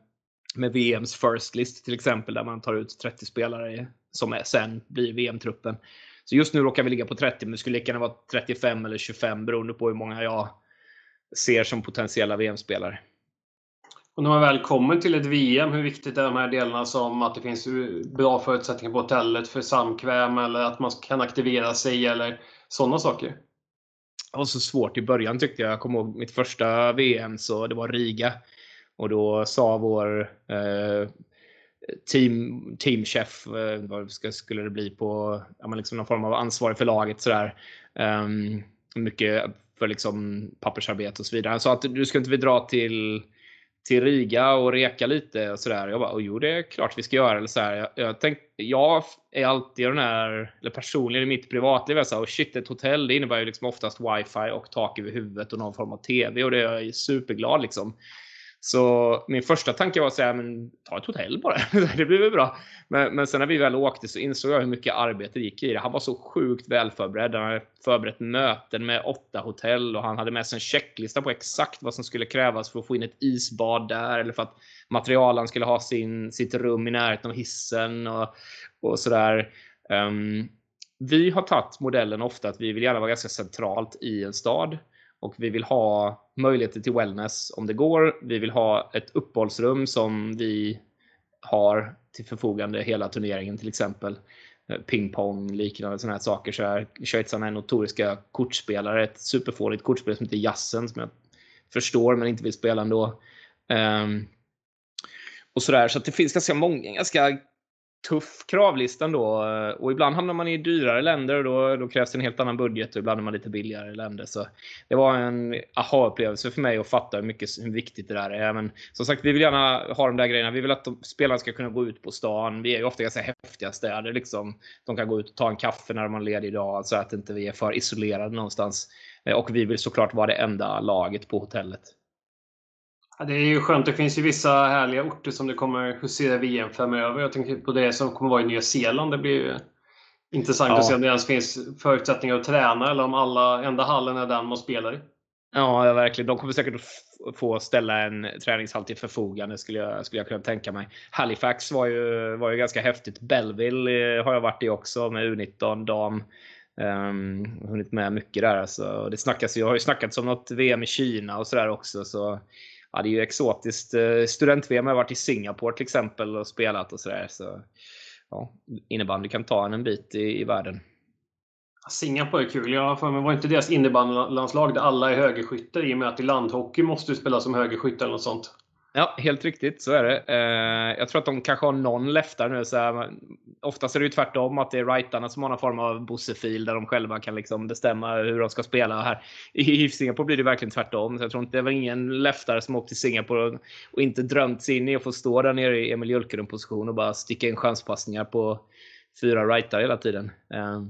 med VMs First List till exempel där man tar ut 30 spelare som är, sen blir VM-truppen. Så just nu råkar vi ligga på 30, men det skulle lika gärna vara 35 eller 25 beroende på hur många jag ser som potentiella VM-spelare. Och när man väl kommer till ett VM, hur viktigt är de här delarna som att det finns bra förutsättningar på hotellet för samkväm eller att man kan aktivera sig eller sådana saker? Det var så svårt i början tyckte jag. Jag kommer ihåg mitt första VM, så det var Riga. Och då sa vår eh, team, teamchef, eh, vad skulle det bli på, ja, liksom någon form av ansvarig för laget sådär. Um, mycket för liksom pappersarbete och så vidare. Han sa att du ska inte vi dra till till Riga och reka lite och sådär. Jag bara, jo det är klart vi ska göra. Eller så här. Jag, jag, tänk, jag är alltid den här, eller personligen i mitt privatliv, så här, och shit ett hotell det innebär ju liksom oftast wifi och tak över huvudet och någon form av TV och det är jag superglad liksom. Så min första tanke var att säga, men ta ett hotell bara. det blir väl bra. Men, men sen när vi väl åkte så insåg jag hur mycket arbete det gick i det. Han var så sjukt väl förberedd. Han hade förberett möten med åtta hotell och han hade med sig en checklista på exakt vad som skulle krävas för att få in ett isbad där eller för att materialen skulle ha sin, sitt rum i närheten av hissen och, och sådär. Um, vi har tagit modellen ofta att vi vill gärna vara ganska centralt i en stad. Och vi vill ha möjligheter till wellness om det går. Vi vill ha ett uppehållsrum som vi har till förfogande hela turneringen till exempel. Eh, pingpong, liknande sådana här saker. Så här, Schweizarna är notoriska kortspelare. Ett superfånigt kortspel som heter Jassen som jag förstår men inte vill spela ändå. Um, och sådär. Så det finns ganska många ganska tuff kravlista då. Och ibland hamnar man i dyrare länder och då, då krävs det en helt annan budget och ibland är man lite billigare länder. Så det var en aha-upplevelse för mig att fatta hur, mycket, hur viktigt det där är. Men som sagt, vi vill gärna ha de där grejerna. Vi vill att de, spelarna ska kunna gå ut på stan. Vi är ju ofta ganska häftiga städer. Liksom. De kan gå ut och ta en kaffe när de har ledig dag så att inte vi är för isolerade någonstans. Eh, och vi vill såklart vara det enda laget på hotellet. Ja, det är ju skönt. Det finns ju vissa härliga orter som det kommer husera VM framöver. Jag tänker på det som kommer vara i Nya Zeeland. Det blir ju intressant ja. att se om det ens finns förutsättningar att träna eller om alla, enda hallen är den man spelar i. Ja, verkligen. De kommer säkert få ställa en träningshall till förfogande skulle jag, skulle jag kunna tänka mig. Halifax var ju, var ju ganska häftigt. Belleville har jag varit i också med U19 dam. Um, hunnit med mycket där. Alltså. Det snackas ju, har ju snackats om något VM i Kina och sådär också. Så ja, det är ju exotiskt. Eh, student-VM har varit i Singapore till exempel och spelat och sådär. Så, ja, innebandy kan ta en en bit i, i världen. Singapore är kul. Jag för mig var inte deras innebandylandslag där alla är högerskyttar i och med att i landhockey måste du spela som högerskytt eller något sånt. Ja, helt riktigt. Så är det. Eh, jag tror att de kanske har någon leftare nu. Så här, oftast är det ju tvärtom, att det är rightarna som har någon form av bossefil där de själva kan liksom bestämma hur de ska spela. Här. I Singapore blir det verkligen tvärtom. Så jag tror inte det var ingen leftare som åkte till Singapore och, och inte drömt sig in i att få stå där nere i Emil Jölkerum-position och bara sticka in chanspassningar på fyra rightar hela tiden. Eh,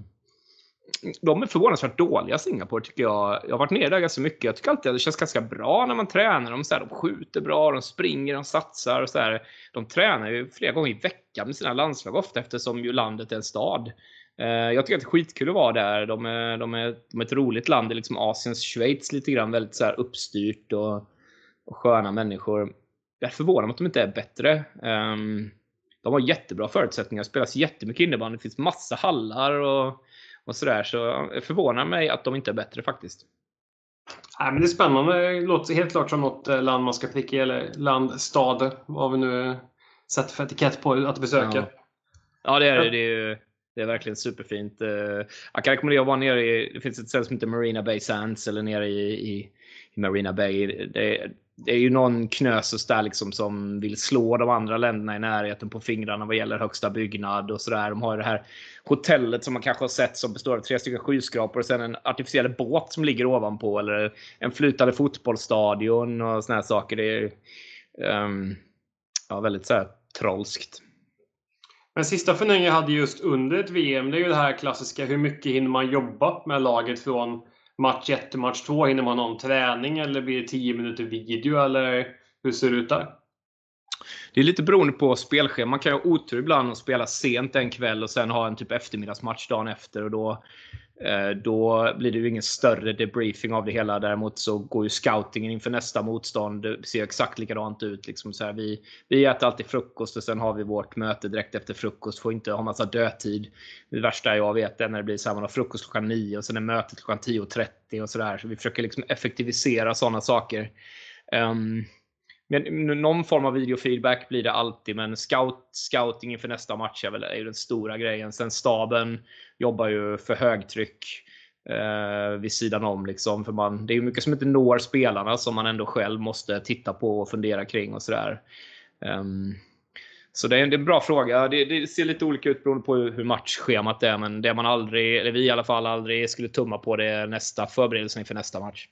de är förvånansvärt dåliga Singapore tycker jag. Jag har varit nere där ganska mycket. Jag tycker alltid att det känns ganska bra när man tränar. dem. så här, de skjuter bra, de springer, de satsar. Och så här. De tränar ju flera gånger i veckan med sina landslag ofta eftersom ju landet är en stad. Eh, jag tycker att det är skitkul att vara där. De är, de är, de är ett roligt land. Det är liksom Asiens Schweiz lite grann. Väldigt så här uppstyrt och, och sköna människor. Jag är förvånad om att de inte är bättre. Ehm, de har jättebra förutsättningar. Det spelas jättemycket innebandy. Det finns massa hallar och och sådär. Så det förvånar mig att de inte är bättre faktiskt. Nej, men det är spännande. Det låter helt klart som något eh, land man ska pricka eller land, stad, vad vi nu sätter för etikett på att besöka. Ja, ja det är det. Det är, det är verkligen superfint. Eh, jag kan rekommendera att vara nere i, det finns ett ställe som heter Marina Bay Sands eller nere i, i, i Marina Bay. Det, det är ju någon knösus där liksom som vill slå de andra länderna i närheten på fingrarna vad gäller högsta byggnad och sådär. De har ju det här hotellet som man kanske har sett som består av tre stycken skyskrapor och sen en artificiell båt som ligger ovanpå eller en flytande fotbollsstadion och såna här saker. Det är um, ja, väldigt så här trolskt. Men sista funderingen jag hade just under ett VM, det är ju det här klassiska hur mycket hinner man jobba med laget från match 1 till match 2? Hinner man någon träning eller blir det 10 minuter video eller hur ser det ut där? Det är lite beroende på spelschema. Man kan ju ha otur ibland och spela sent en kväll och sen ha en typ eftermiddagsmatch dagen efter. Och då, Eh, då blir det ju ingen större debriefing av det hela. Däremot så går ju scoutingen inför nästa motstånd. Det ser exakt likadant ut. Liksom så här, vi, vi äter alltid frukost och sen har vi vårt möte direkt efter frukost. Får inte ha massa dödtid. Det värsta jag vet är när det blir så här, man har frukost klockan 9 och sen är mötet klockan 10.30 och sådär. Så vi försöker liksom effektivisera sådana saker. Um, men någon form av videofeedback blir det alltid, men scout, scouting inför nästa match är väl är den stora grejen. Sen staben jobbar ju för högtryck eh, vid sidan om. Liksom, för man, det är mycket som inte når spelarna som man ändå själv måste titta på och fundera kring och sådär. Um, så det är, en, det är en bra fråga. Det, det, ser lite olika ut beroende på hur matchschemat är, men det man aldrig, eller vi i alla fall aldrig skulle tumma på det är nästa förberedelsen inför nästa match.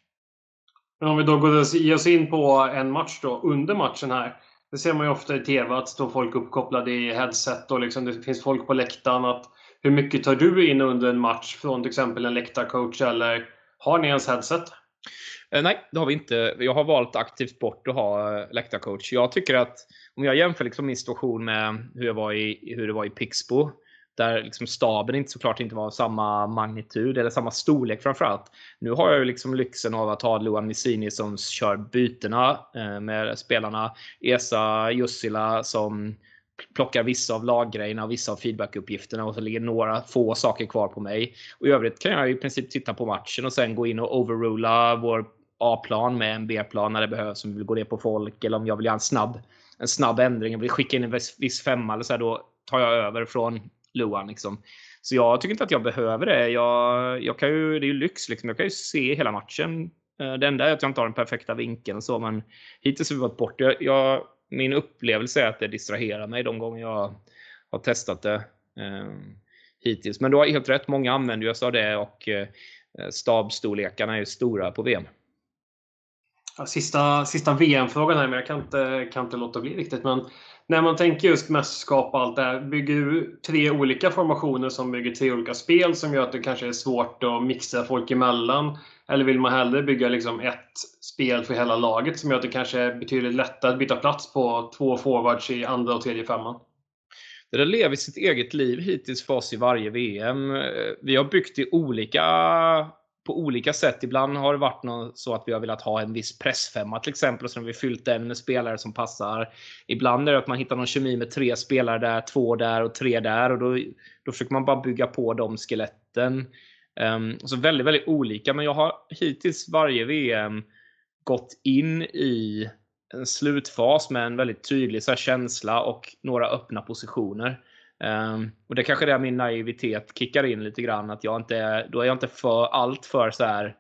Men om vi då går ge oss in på en match då, under matchen här. Det ser man ju ofta i TV att står folk uppkopplade i headset och liksom det finns folk på läktaren. Att, hur mycket tar du in under en match från till exempel en läktarcoach eller har ni ens headset? Eh, nej, det har vi inte. Jag har valt aktivt bort att ha eh, läktarcoach. Jag tycker att om jag jämför liksom min situation med hur, jag var i, hur det var i Pixbo där liksom staben inte såklart inte var samma magnitud eller samma storlek framförallt. Nu har jag ju liksom lyxen av att ha Luan Missini som kör bytena eh, med spelarna. Esa Jussila som plockar vissa av laggrejerna och vissa av feedbackuppgifterna och så ligger några få saker kvar på mig. Och I övrigt kan jag i princip titta på matchen och sen gå in och overrula vår A-plan med en B-plan när det behövs. Om vi vill gå ner på folk eller om jag vill göra en snabb, en snabb ändring. Jag vill skicka in en viss femma eller så här, då tar jag över från Luan. Liksom. Så jag tycker inte att jag behöver det. Jag, jag kan ju, det är ju lyx. Liksom. Jag kan ju se hela matchen. Eh, det enda är att jag inte har den perfekta vinkeln och så, men hittills har vi varit bort. Jag, jag, min upplevelse är att det distraherar mig de gånger jag har testat det eh, hittills. Men du har helt rätt, många använder sig av det och eh, stabstorlekarna är stora på VM. Ja, sista, sista VM-frågan här, men jag kan inte, kan inte låta bli riktigt. Men när man tänker just mästerskap och allt det här, bygger du tre olika formationer som bygger tre olika spel som gör att det kanske är svårt att mixa folk emellan? Eller vill man hellre bygga liksom ett spel för hela laget som gör att det kanske är betydligt lättare att byta plats på två forwards i andra och tredje femman? Det där lever sitt eget liv hittills för oss i varje VM. Vi har byggt i olika på olika sätt. Ibland har det varit något så att vi har velat ha en viss pressfemma till exempel och sen har vi fyllt den med spelare som passar. Ibland är det att man hittar någon kemi med tre spelare där, två där och tre där och då, då försöker man bara bygga på de skeletten. Um, så väldigt, väldigt olika. Men jag har hittills varje VM gått in i en slutfas med en väldigt tydlig så här, känsla och några öppna positioner. Um, och det kanske är där min naivitet kickar in lite grann. Att jag inte, då är jag inte för allt för så här.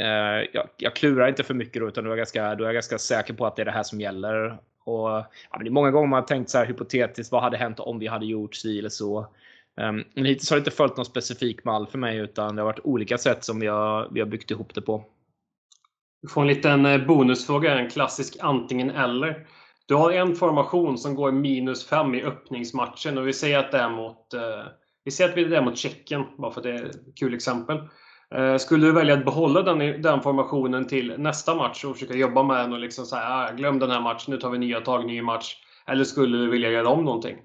Uh, jag, jag klurar inte för mycket då, utan då är, jag ganska, då är jag ganska säker på att det är det här som gäller. Och, ja, det är många gånger man har tänkt så här hypotetiskt, vad hade hänt om vi hade gjort si eller så? Um, men hittills har det inte följt någon specifik mall för mig, utan det har varit olika sätt som vi har, vi har byggt ihop det på. Du får en liten eh, bonusfråga, en klassisk antingen eller. Du har en formation som går minus 5 i öppningsmatchen och vi säger att det är mot, eh, vi säger att det är mot Tjeckien, bara för att det är ett kul exempel. Eh, skulle du välja att behålla den, den formationen till nästa match och försöka jobba med den och liksom säga ah, glöm den här matchen, nu tar vi nya tag, ny match. Eller skulle du vilja göra om någonting?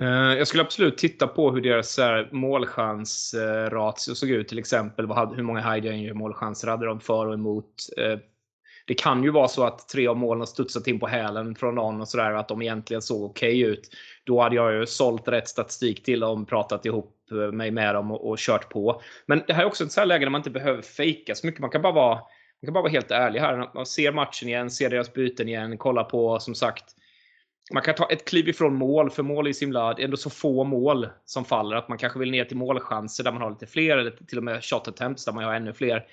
Eh, jag skulle absolut titta på hur deras eh, målchansratio eh, såg ut. Till exempel hur många high målchanser hade de för och emot. Det kan ju vara så att tre av målen har studsat in på hälen från någon och sådär. Att de egentligen såg okej okay ut. Då hade jag ju sålt rätt statistik till dem, pratat ihop eh, mig med dem och, och kört på. Men det här är också ett sånt läge där man inte behöver fejka så mycket. Man kan bara vara, man kan bara vara helt ärlig här. Man ser matchen igen, ser deras byten igen, kolla på som sagt man kan ta ett kliv ifrån mål, för mål är så himla, ändå så få mål som faller att man kanske vill ner till målchanser där man har lite fler, eller till och med shot attempts där man har ännu fler.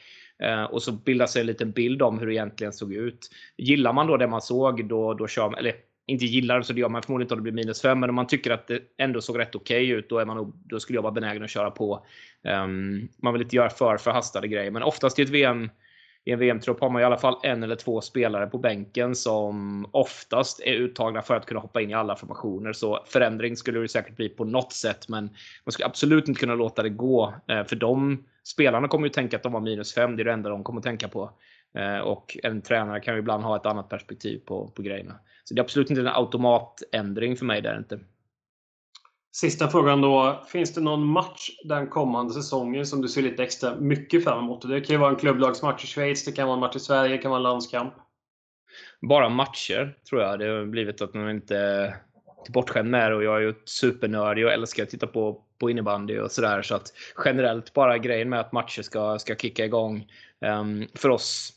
Eh, och så bildar sig en liten bild om hur det egentligen såg ut. Gillar man då det man såg, då, då kör man, eller inte gillar så det gör man förmodligen inte om det blir minus 5, men om man tycker att det ändå såg rätt okej okay ut, då, är man då skulle jag vara benägen att köra på. Um, man vill inte göra för förhastade grejer, men oftast i ett VM i en VM-trupp har man i alla fall en eller två spelare på bänken som oftast är uttagna för att kunna hoppa in i alla formationer. Så förändring skulle det säkert bli på något sätt, men man skulle absolut inte kunna låta det gå. Eh, för de spelarna kommer ju tänka att de var minus 5, det är det enda de kommer tänka på. Eh, och en tränare kan ju ibland ha ett annat perspektiv på, på grejerna. Så det är absolut inte en automatändring för mig där inte. Sista frågan då. Finns det någon match den kommande säsongen som du ser lite extra mycket fram emot? Det kan ju vara en klubblagsmatch i Schweiz, det kan vara en match i Sverige, det kan vara en landskamp. Bara matcher, tror jag. Det har blivit att man inte är bortskämd med det och jag är ju supernördig och älskar att titta på, på innebandy och sådär. Så att generellt bara grejen med att matcher ska, ska kicka igång. Um, för oss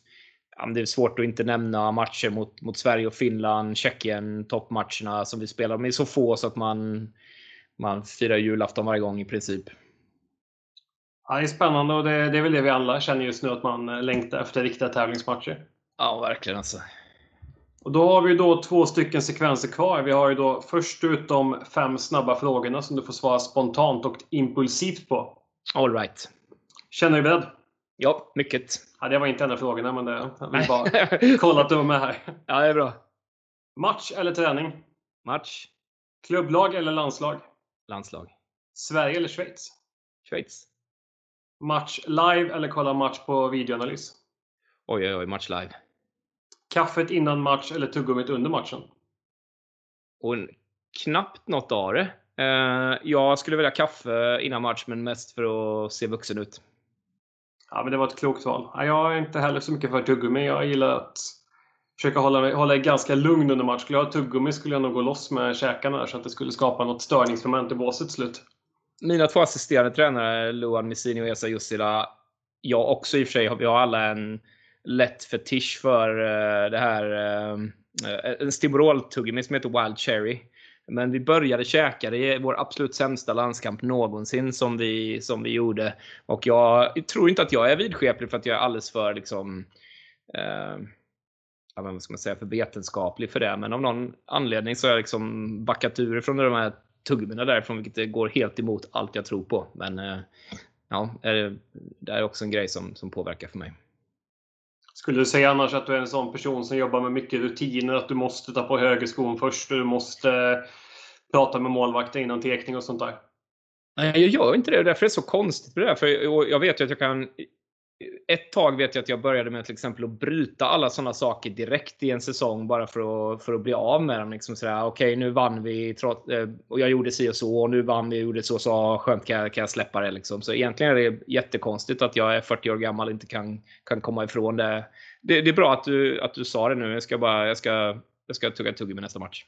det är svårt att inte nämna matcher mot, mot Sverige och Finland, Tjeckien, toppmatcherna som vi spelar. De är så få så att man, man firar julafton varje gång i princip. Ja, det är spännande och det, det är väl det vi alla känner just nu att man längtar efter riktiga tävlingsmatcher. Ja, verkligen alltså. Och då har vi då två stycken sekvenser kvar. Vi har ju då först ut de fem snabba frågorna som du får svara spontant och impulsivt på. All right. Känner du dig beredd? Ja, mycket. Ja, det var inte en av frågorna, men det, vi bara kollat att du var med här. Ja, det är bra. Match eller träning? Match. Klubblag eller landslag? Landslag. Sverige eller Schweiz? Schweiz. Match live eller kolla match på videoanalys? Oj, oj, oj. Match live. Kaffet innan match eller tuggummit under matchen? Och knappt något av det. Eh, jag skulle välja kaffe innan match, men mest för att se vuxen ut. Ja, men det var ett klokt val. Jag är inte heller så mycket för tuggummi. Jag gillar att försöka hålla, hålla ganska lugn under match. Skulle jag ha tuggummi skulle jag nog gå loss med käkarna så att det skulle skapa något störningsmoment i båset slut. Mina två assisterande tränare, Luan Missini och Esa Jussila, jag också i och för sig, vi har alla en lätt fetisch för uh, det här uh, en Stimorol-tuggummi som heter Wild Cherry. Men vi började käka, det är vår absolut sämsta landskamp någonsin som vi, som vi gjorde. Och jag tror inte att jag är vidskeplig för att jag är alldeles för liksom eh, vad ska man säga, för vetenskaplig för det. Men av någon anledning så har jag liksom backat ur från de här tuggummina därifrån, vilket går helt emot allt jag tror på. Men eh, ja, det är också en grej som, som påverkar för mig. Skulle du säga annars att du är en sån person som jobbar med mycket rutiner? Att du måste ta på högerskon först och du måste prata med målvakten innan tekning och sånt där? Nej, jag gör inte det. Därför är det så konstigt med det. För jag vet ju att jag kan ett tag vet jag att jag började med till exempel att bryta alla sådana saker direkt i en säsong bara för att, för att bli av med dem. Liksom Okej, okay, nu vann vi eh, och jag gjorde si och så och nu vann vi och gjorde så och så. Skönt, kan jag, kan jag släppa det? Liksom. Så egentligen är det jättekonstigt att jag är 40 år gammal och inte kan, kan komma ifrån det. det. Det är bra att du, att du sa det nu. Jag ska, bara, jag ska, jag ska tugga tugg med nästa match.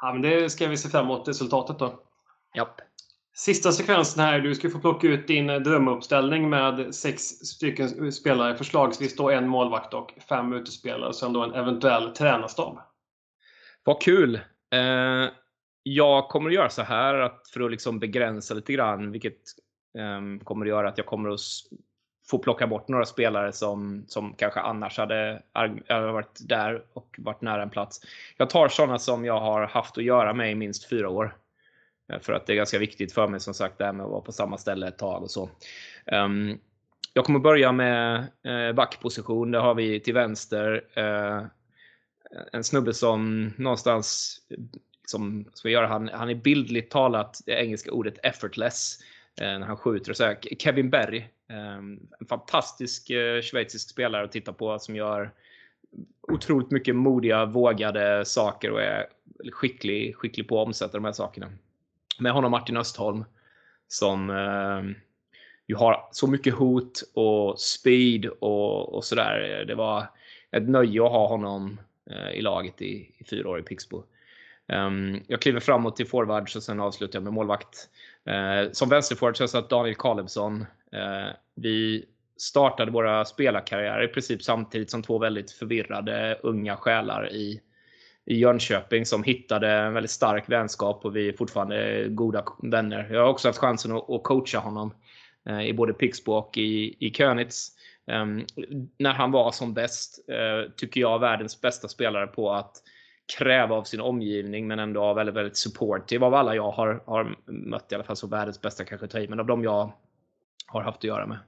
Ja, men det ska vi se fram emot resultatet då. Japp. Sista sekvensen här. Du ska få plocka ut din drömuppställning med sex stycken spelare. Förslagsvis då en målvakt och fem utespelare. Och sen då en eventuell tränarstab. Vad kul! Eh, jag kommer att göra så här att för att liksom begränsa lite grann, vilket eh, kommer att göra att jag kommer att få plocka bort några spelare som, som kanske annars hade, hade eh, varit där och varit nära en plats. Jag tar sådana som jag har haft att göra med i minst fyra år. Eh, för att det är ganska viktigt för mig som sagt det här med att vara på samma ställe ett tag och så. Ehm, jag kommer börja med eh, backposition. Där har vi till vänster eh, en snubbe som någonstans som ska göra, han, han är bildligt talat det engelska ordet effortless när han skjuter. Så här. Kevin Berry, ehm, en fantastisk schweizisk spelare att titta på som gör otroligt mycket modiga, vågade saker och är skicklig, skicklig på att omsätta de här sakerna med honom Martin Östholm som eh, ju har så mycket hot och speed och, och sådär. Det var ett nöje att ha honom eh, i laget i, i fyra år i Pixbo. Um, jag kliver framåt till forwards och sen avslutar jag med målvakt. Uh, som vänsterforward så har jag satt Daniel Kalebsson. Uh, eh, vi startade våra spelarkarriärer i princip samtidigt som två väldigt förvirrade unga själar i i Jönköping som hittade en väldigt stark vänskap och vi är fortfarande goda vänner. Jag har också haft chansen att, coacha honom eh, i både Pixbo och i, i Könitz. Ehm, när han var som bäst, eh, tycker jag, världens bästa spelare på att kräva av sin omgivning men ändå vara väldigt, väldigt supportive av alla jag har, har mött i alla fall. Så världens bästa kanske ta men av dem jag har haft att göra med.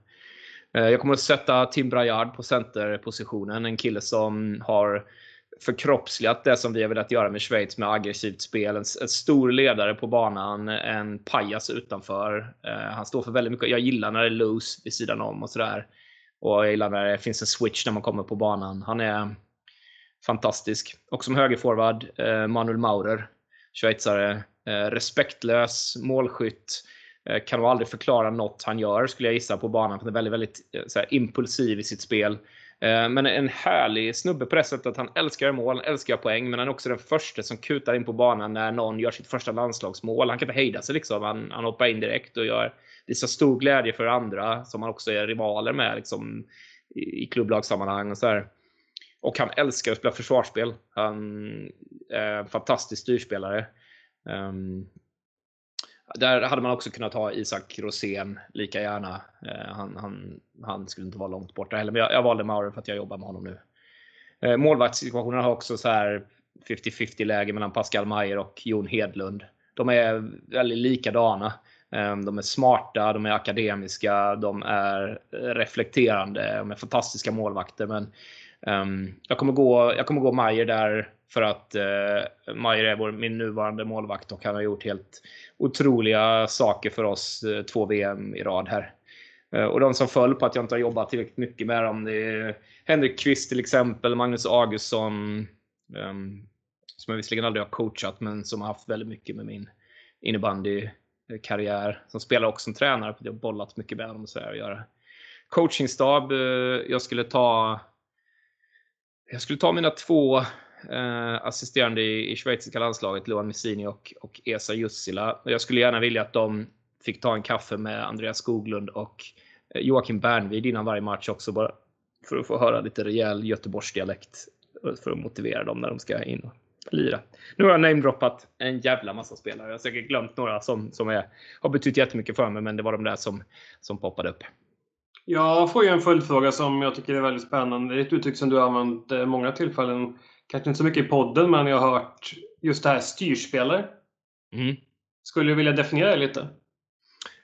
Eh, jag kommer att sätta Tim Brayard på centerpositionen. En kille som har förkroppsligat det som vi har velat göra med Schweiz med aggressivt spel. En, en stor ledare på banan, en pajas utanför. Eh, han står för väldigt mycket. Jag gillar när det är loose vid sidan om och sådär. Och jag gillar när det finns en switch när man kommer på banan. Han är fantastisk. Och som högerforward, eh, Manuel Maurer, schweizare. Eh, respektlös, målskytt. Eh, kan nog aldrig förklara något han gör skulle jag gissa på banan. Han är väldigt, väldigt eh, så impulsiv i sitt spel. Eh, men en härlig snubbe på det sättet att han älskar mål, älskar poäng, men han är också den första som kutar in på banan när någon gör sitt första landslagsmål. Han kan inte hejda sig liksom. Han, han hoppar in direkt och gör, visar stor glädje för andra som han också är rivaler med liksom, i, i klubblagssammanhang och så här. Och han älskar att spela försvarsspel. Han är en fantastisk styrspelare. Um, där hade man också kunnat ha Isak Rosén lika gärna. Eh, han, han, han, skulle inte vara långt borta heller, men jag, jag valde Maurer för att jag jobbar med honom nu. Eh, målvaktssituationen har också så här 50-50 läge mellan Pascal Mayer och Jon Hedlund. De är väldigt likadana. Eh, de är smarta, de är akademiska, de är reflekterande, de är fantastiska målvakter. Men um, jag, kommer gå, jag kommer gå Mayer där för att eh, Majer är vår, min nuvarande målvakt och han har gjort helt otroliga saker för oss eh, två VM i rad här. Eh, och de som föll på att jag inte har jobbat tillräckligt mycket med dem, det är Henrik Kvist till exempel, Magnus Augustsson, eh, som jag visserligen aldrig har coachat, men som har haft väldigt mycket med min innebandykarriär. Som spelar också som tränare, för jag har bollat mycket med honom och sådär. att göra. Coachingstab, eh, jag skulle ta jag skulle ta mina två eh, assisterande i, i schweiziska landslaget, Luan Messini och, och Esa Jussila. Jag skulle gärna vilja att de fick ta en kaffe med Andreas Skoglund och eh, Joakim Bernvid innan varje match också, bara för att få höra lite rejäl Göteborgsdialekt eh, för att motivera dem när de ska in och lira. Nu har jag namedroppat en jävla massa spelare. Jag har säkert glömt några som, som är, har betytt jättemycket för mig, men det var de där som, som poppade upp. Jag får ju en följdfråga som jag tycker är väldigt spännande. Det är ett uttryck som du har använt eh, många tillfällen kanske inte så mycket i podden, men jag har hört just det här styrspelare. Mm. Skulle du vilja definiera det lite?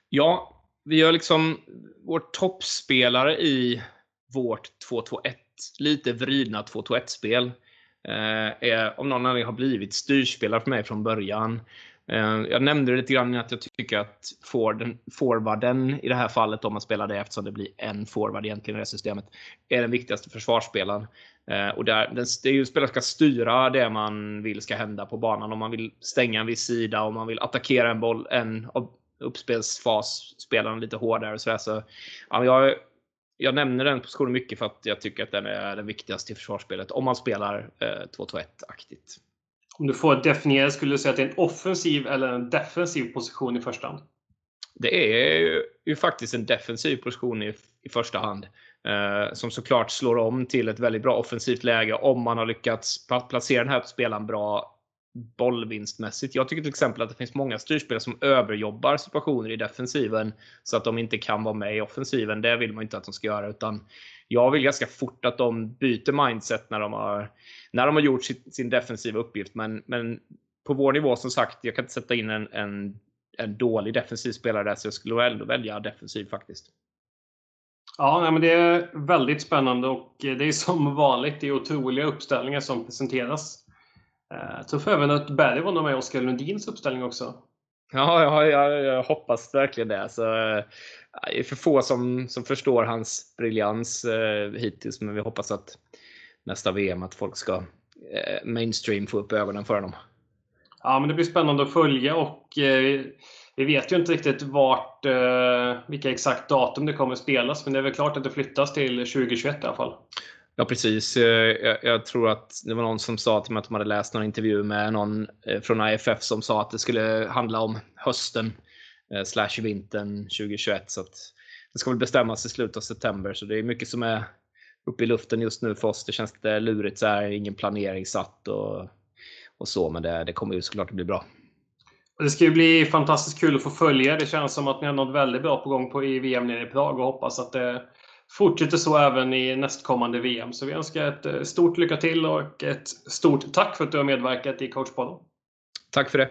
Ja, vi gör liksom vår toppspelare i vårt 2-2-1, lite vridna 2-2-1-spel. Eh, är, om någon anledning har blivit styrspelare för mig från början. Eh, jag nämnde det lite grann att jag tycker att forwarden i det här fallet, om man spelar det eftersom det blir en forward egentligen i det systemet, är den viktigaste försvarsspelaren. Eh, och där, det är ju spelaren som ska styra det man vill ska hända på banan. Om man vill stänga en viss sida, om man vill attackera en boll, en uppspelsfas, spelaren lite hårdare och sådär. Så, ja, jag, jag nämner den positionen mycket för att jag tycker att den är den viktigaste i försvarsspelet. Om man spelar eh, 2-2-1-aktigt. Om du får definiera, skulle du säga att det är en offensiv eller en defensiv position i första hand? Det är ju, ju faktiskt en defensiv position i, i första hand. Eh, som såklart slår om till ett väldigt bra offensivt läge om man har lyckats placera den här spelaren bra bollvinstmässigt. Jag tycker till exempel att det finns många styrspelare som överjobbar situationer i defensiven så att de inte kan vara med i offensiven. Det vill man inte att de ska göra utan jag vill ganska fort att de byter mindset när de har, när de har gjort sin, sin defensiva uppgift. Men, men på vår nivå som sagt, jag kan inte sätta in en, en, en dålig defensiv spelare där så jag skulle ändå välja defensiv faktiskt. Ja, men det är väldigt spännande och det är som vanligt, det är otroliga uppställningar som presenteras. Eh, jag för även att Berg var med i Oskar Lundins uppställning också. Ja, ja jag, jag hoppas verkligen det. Så, det är för få som, som förstår hans briljans eh, hittills, men vi hoppas att nästa VM att folk ska eh, mainstream få upp ögonen för honom. Ja, men det blir spännande att följa och eh, vi vet ju inte riktigt vart, eh, vilka exakt datum det kommer spelas, men det är väl klart att det flyttas till 2021 i alla fall. Ja, precis. Eh, jag, jag, tror att det var någon som sa till mig att de hade läst någon intervju med någon eh, från IFF som sa att det skulle handla om hösten slash vintern 2021. Så det ska väl bestämmas i slutet av september, så det är mycket som är uppe i luften just nu för oss. Det känns lite lurigt, så här, ingen planering satt och, och så, men det, det kommer ju såklart att bli bra. Det ska ju bli fantastiskt kul att få följa. Det känns som att ni har något väldigt bra på gång på i VM nere i Prag och hoppas att det fortsätter så även i nästkommande VM. Så vi önskar ett eh, stort lycka till och ett stort tack för att du har medverkat i coachpodden. Tack för det.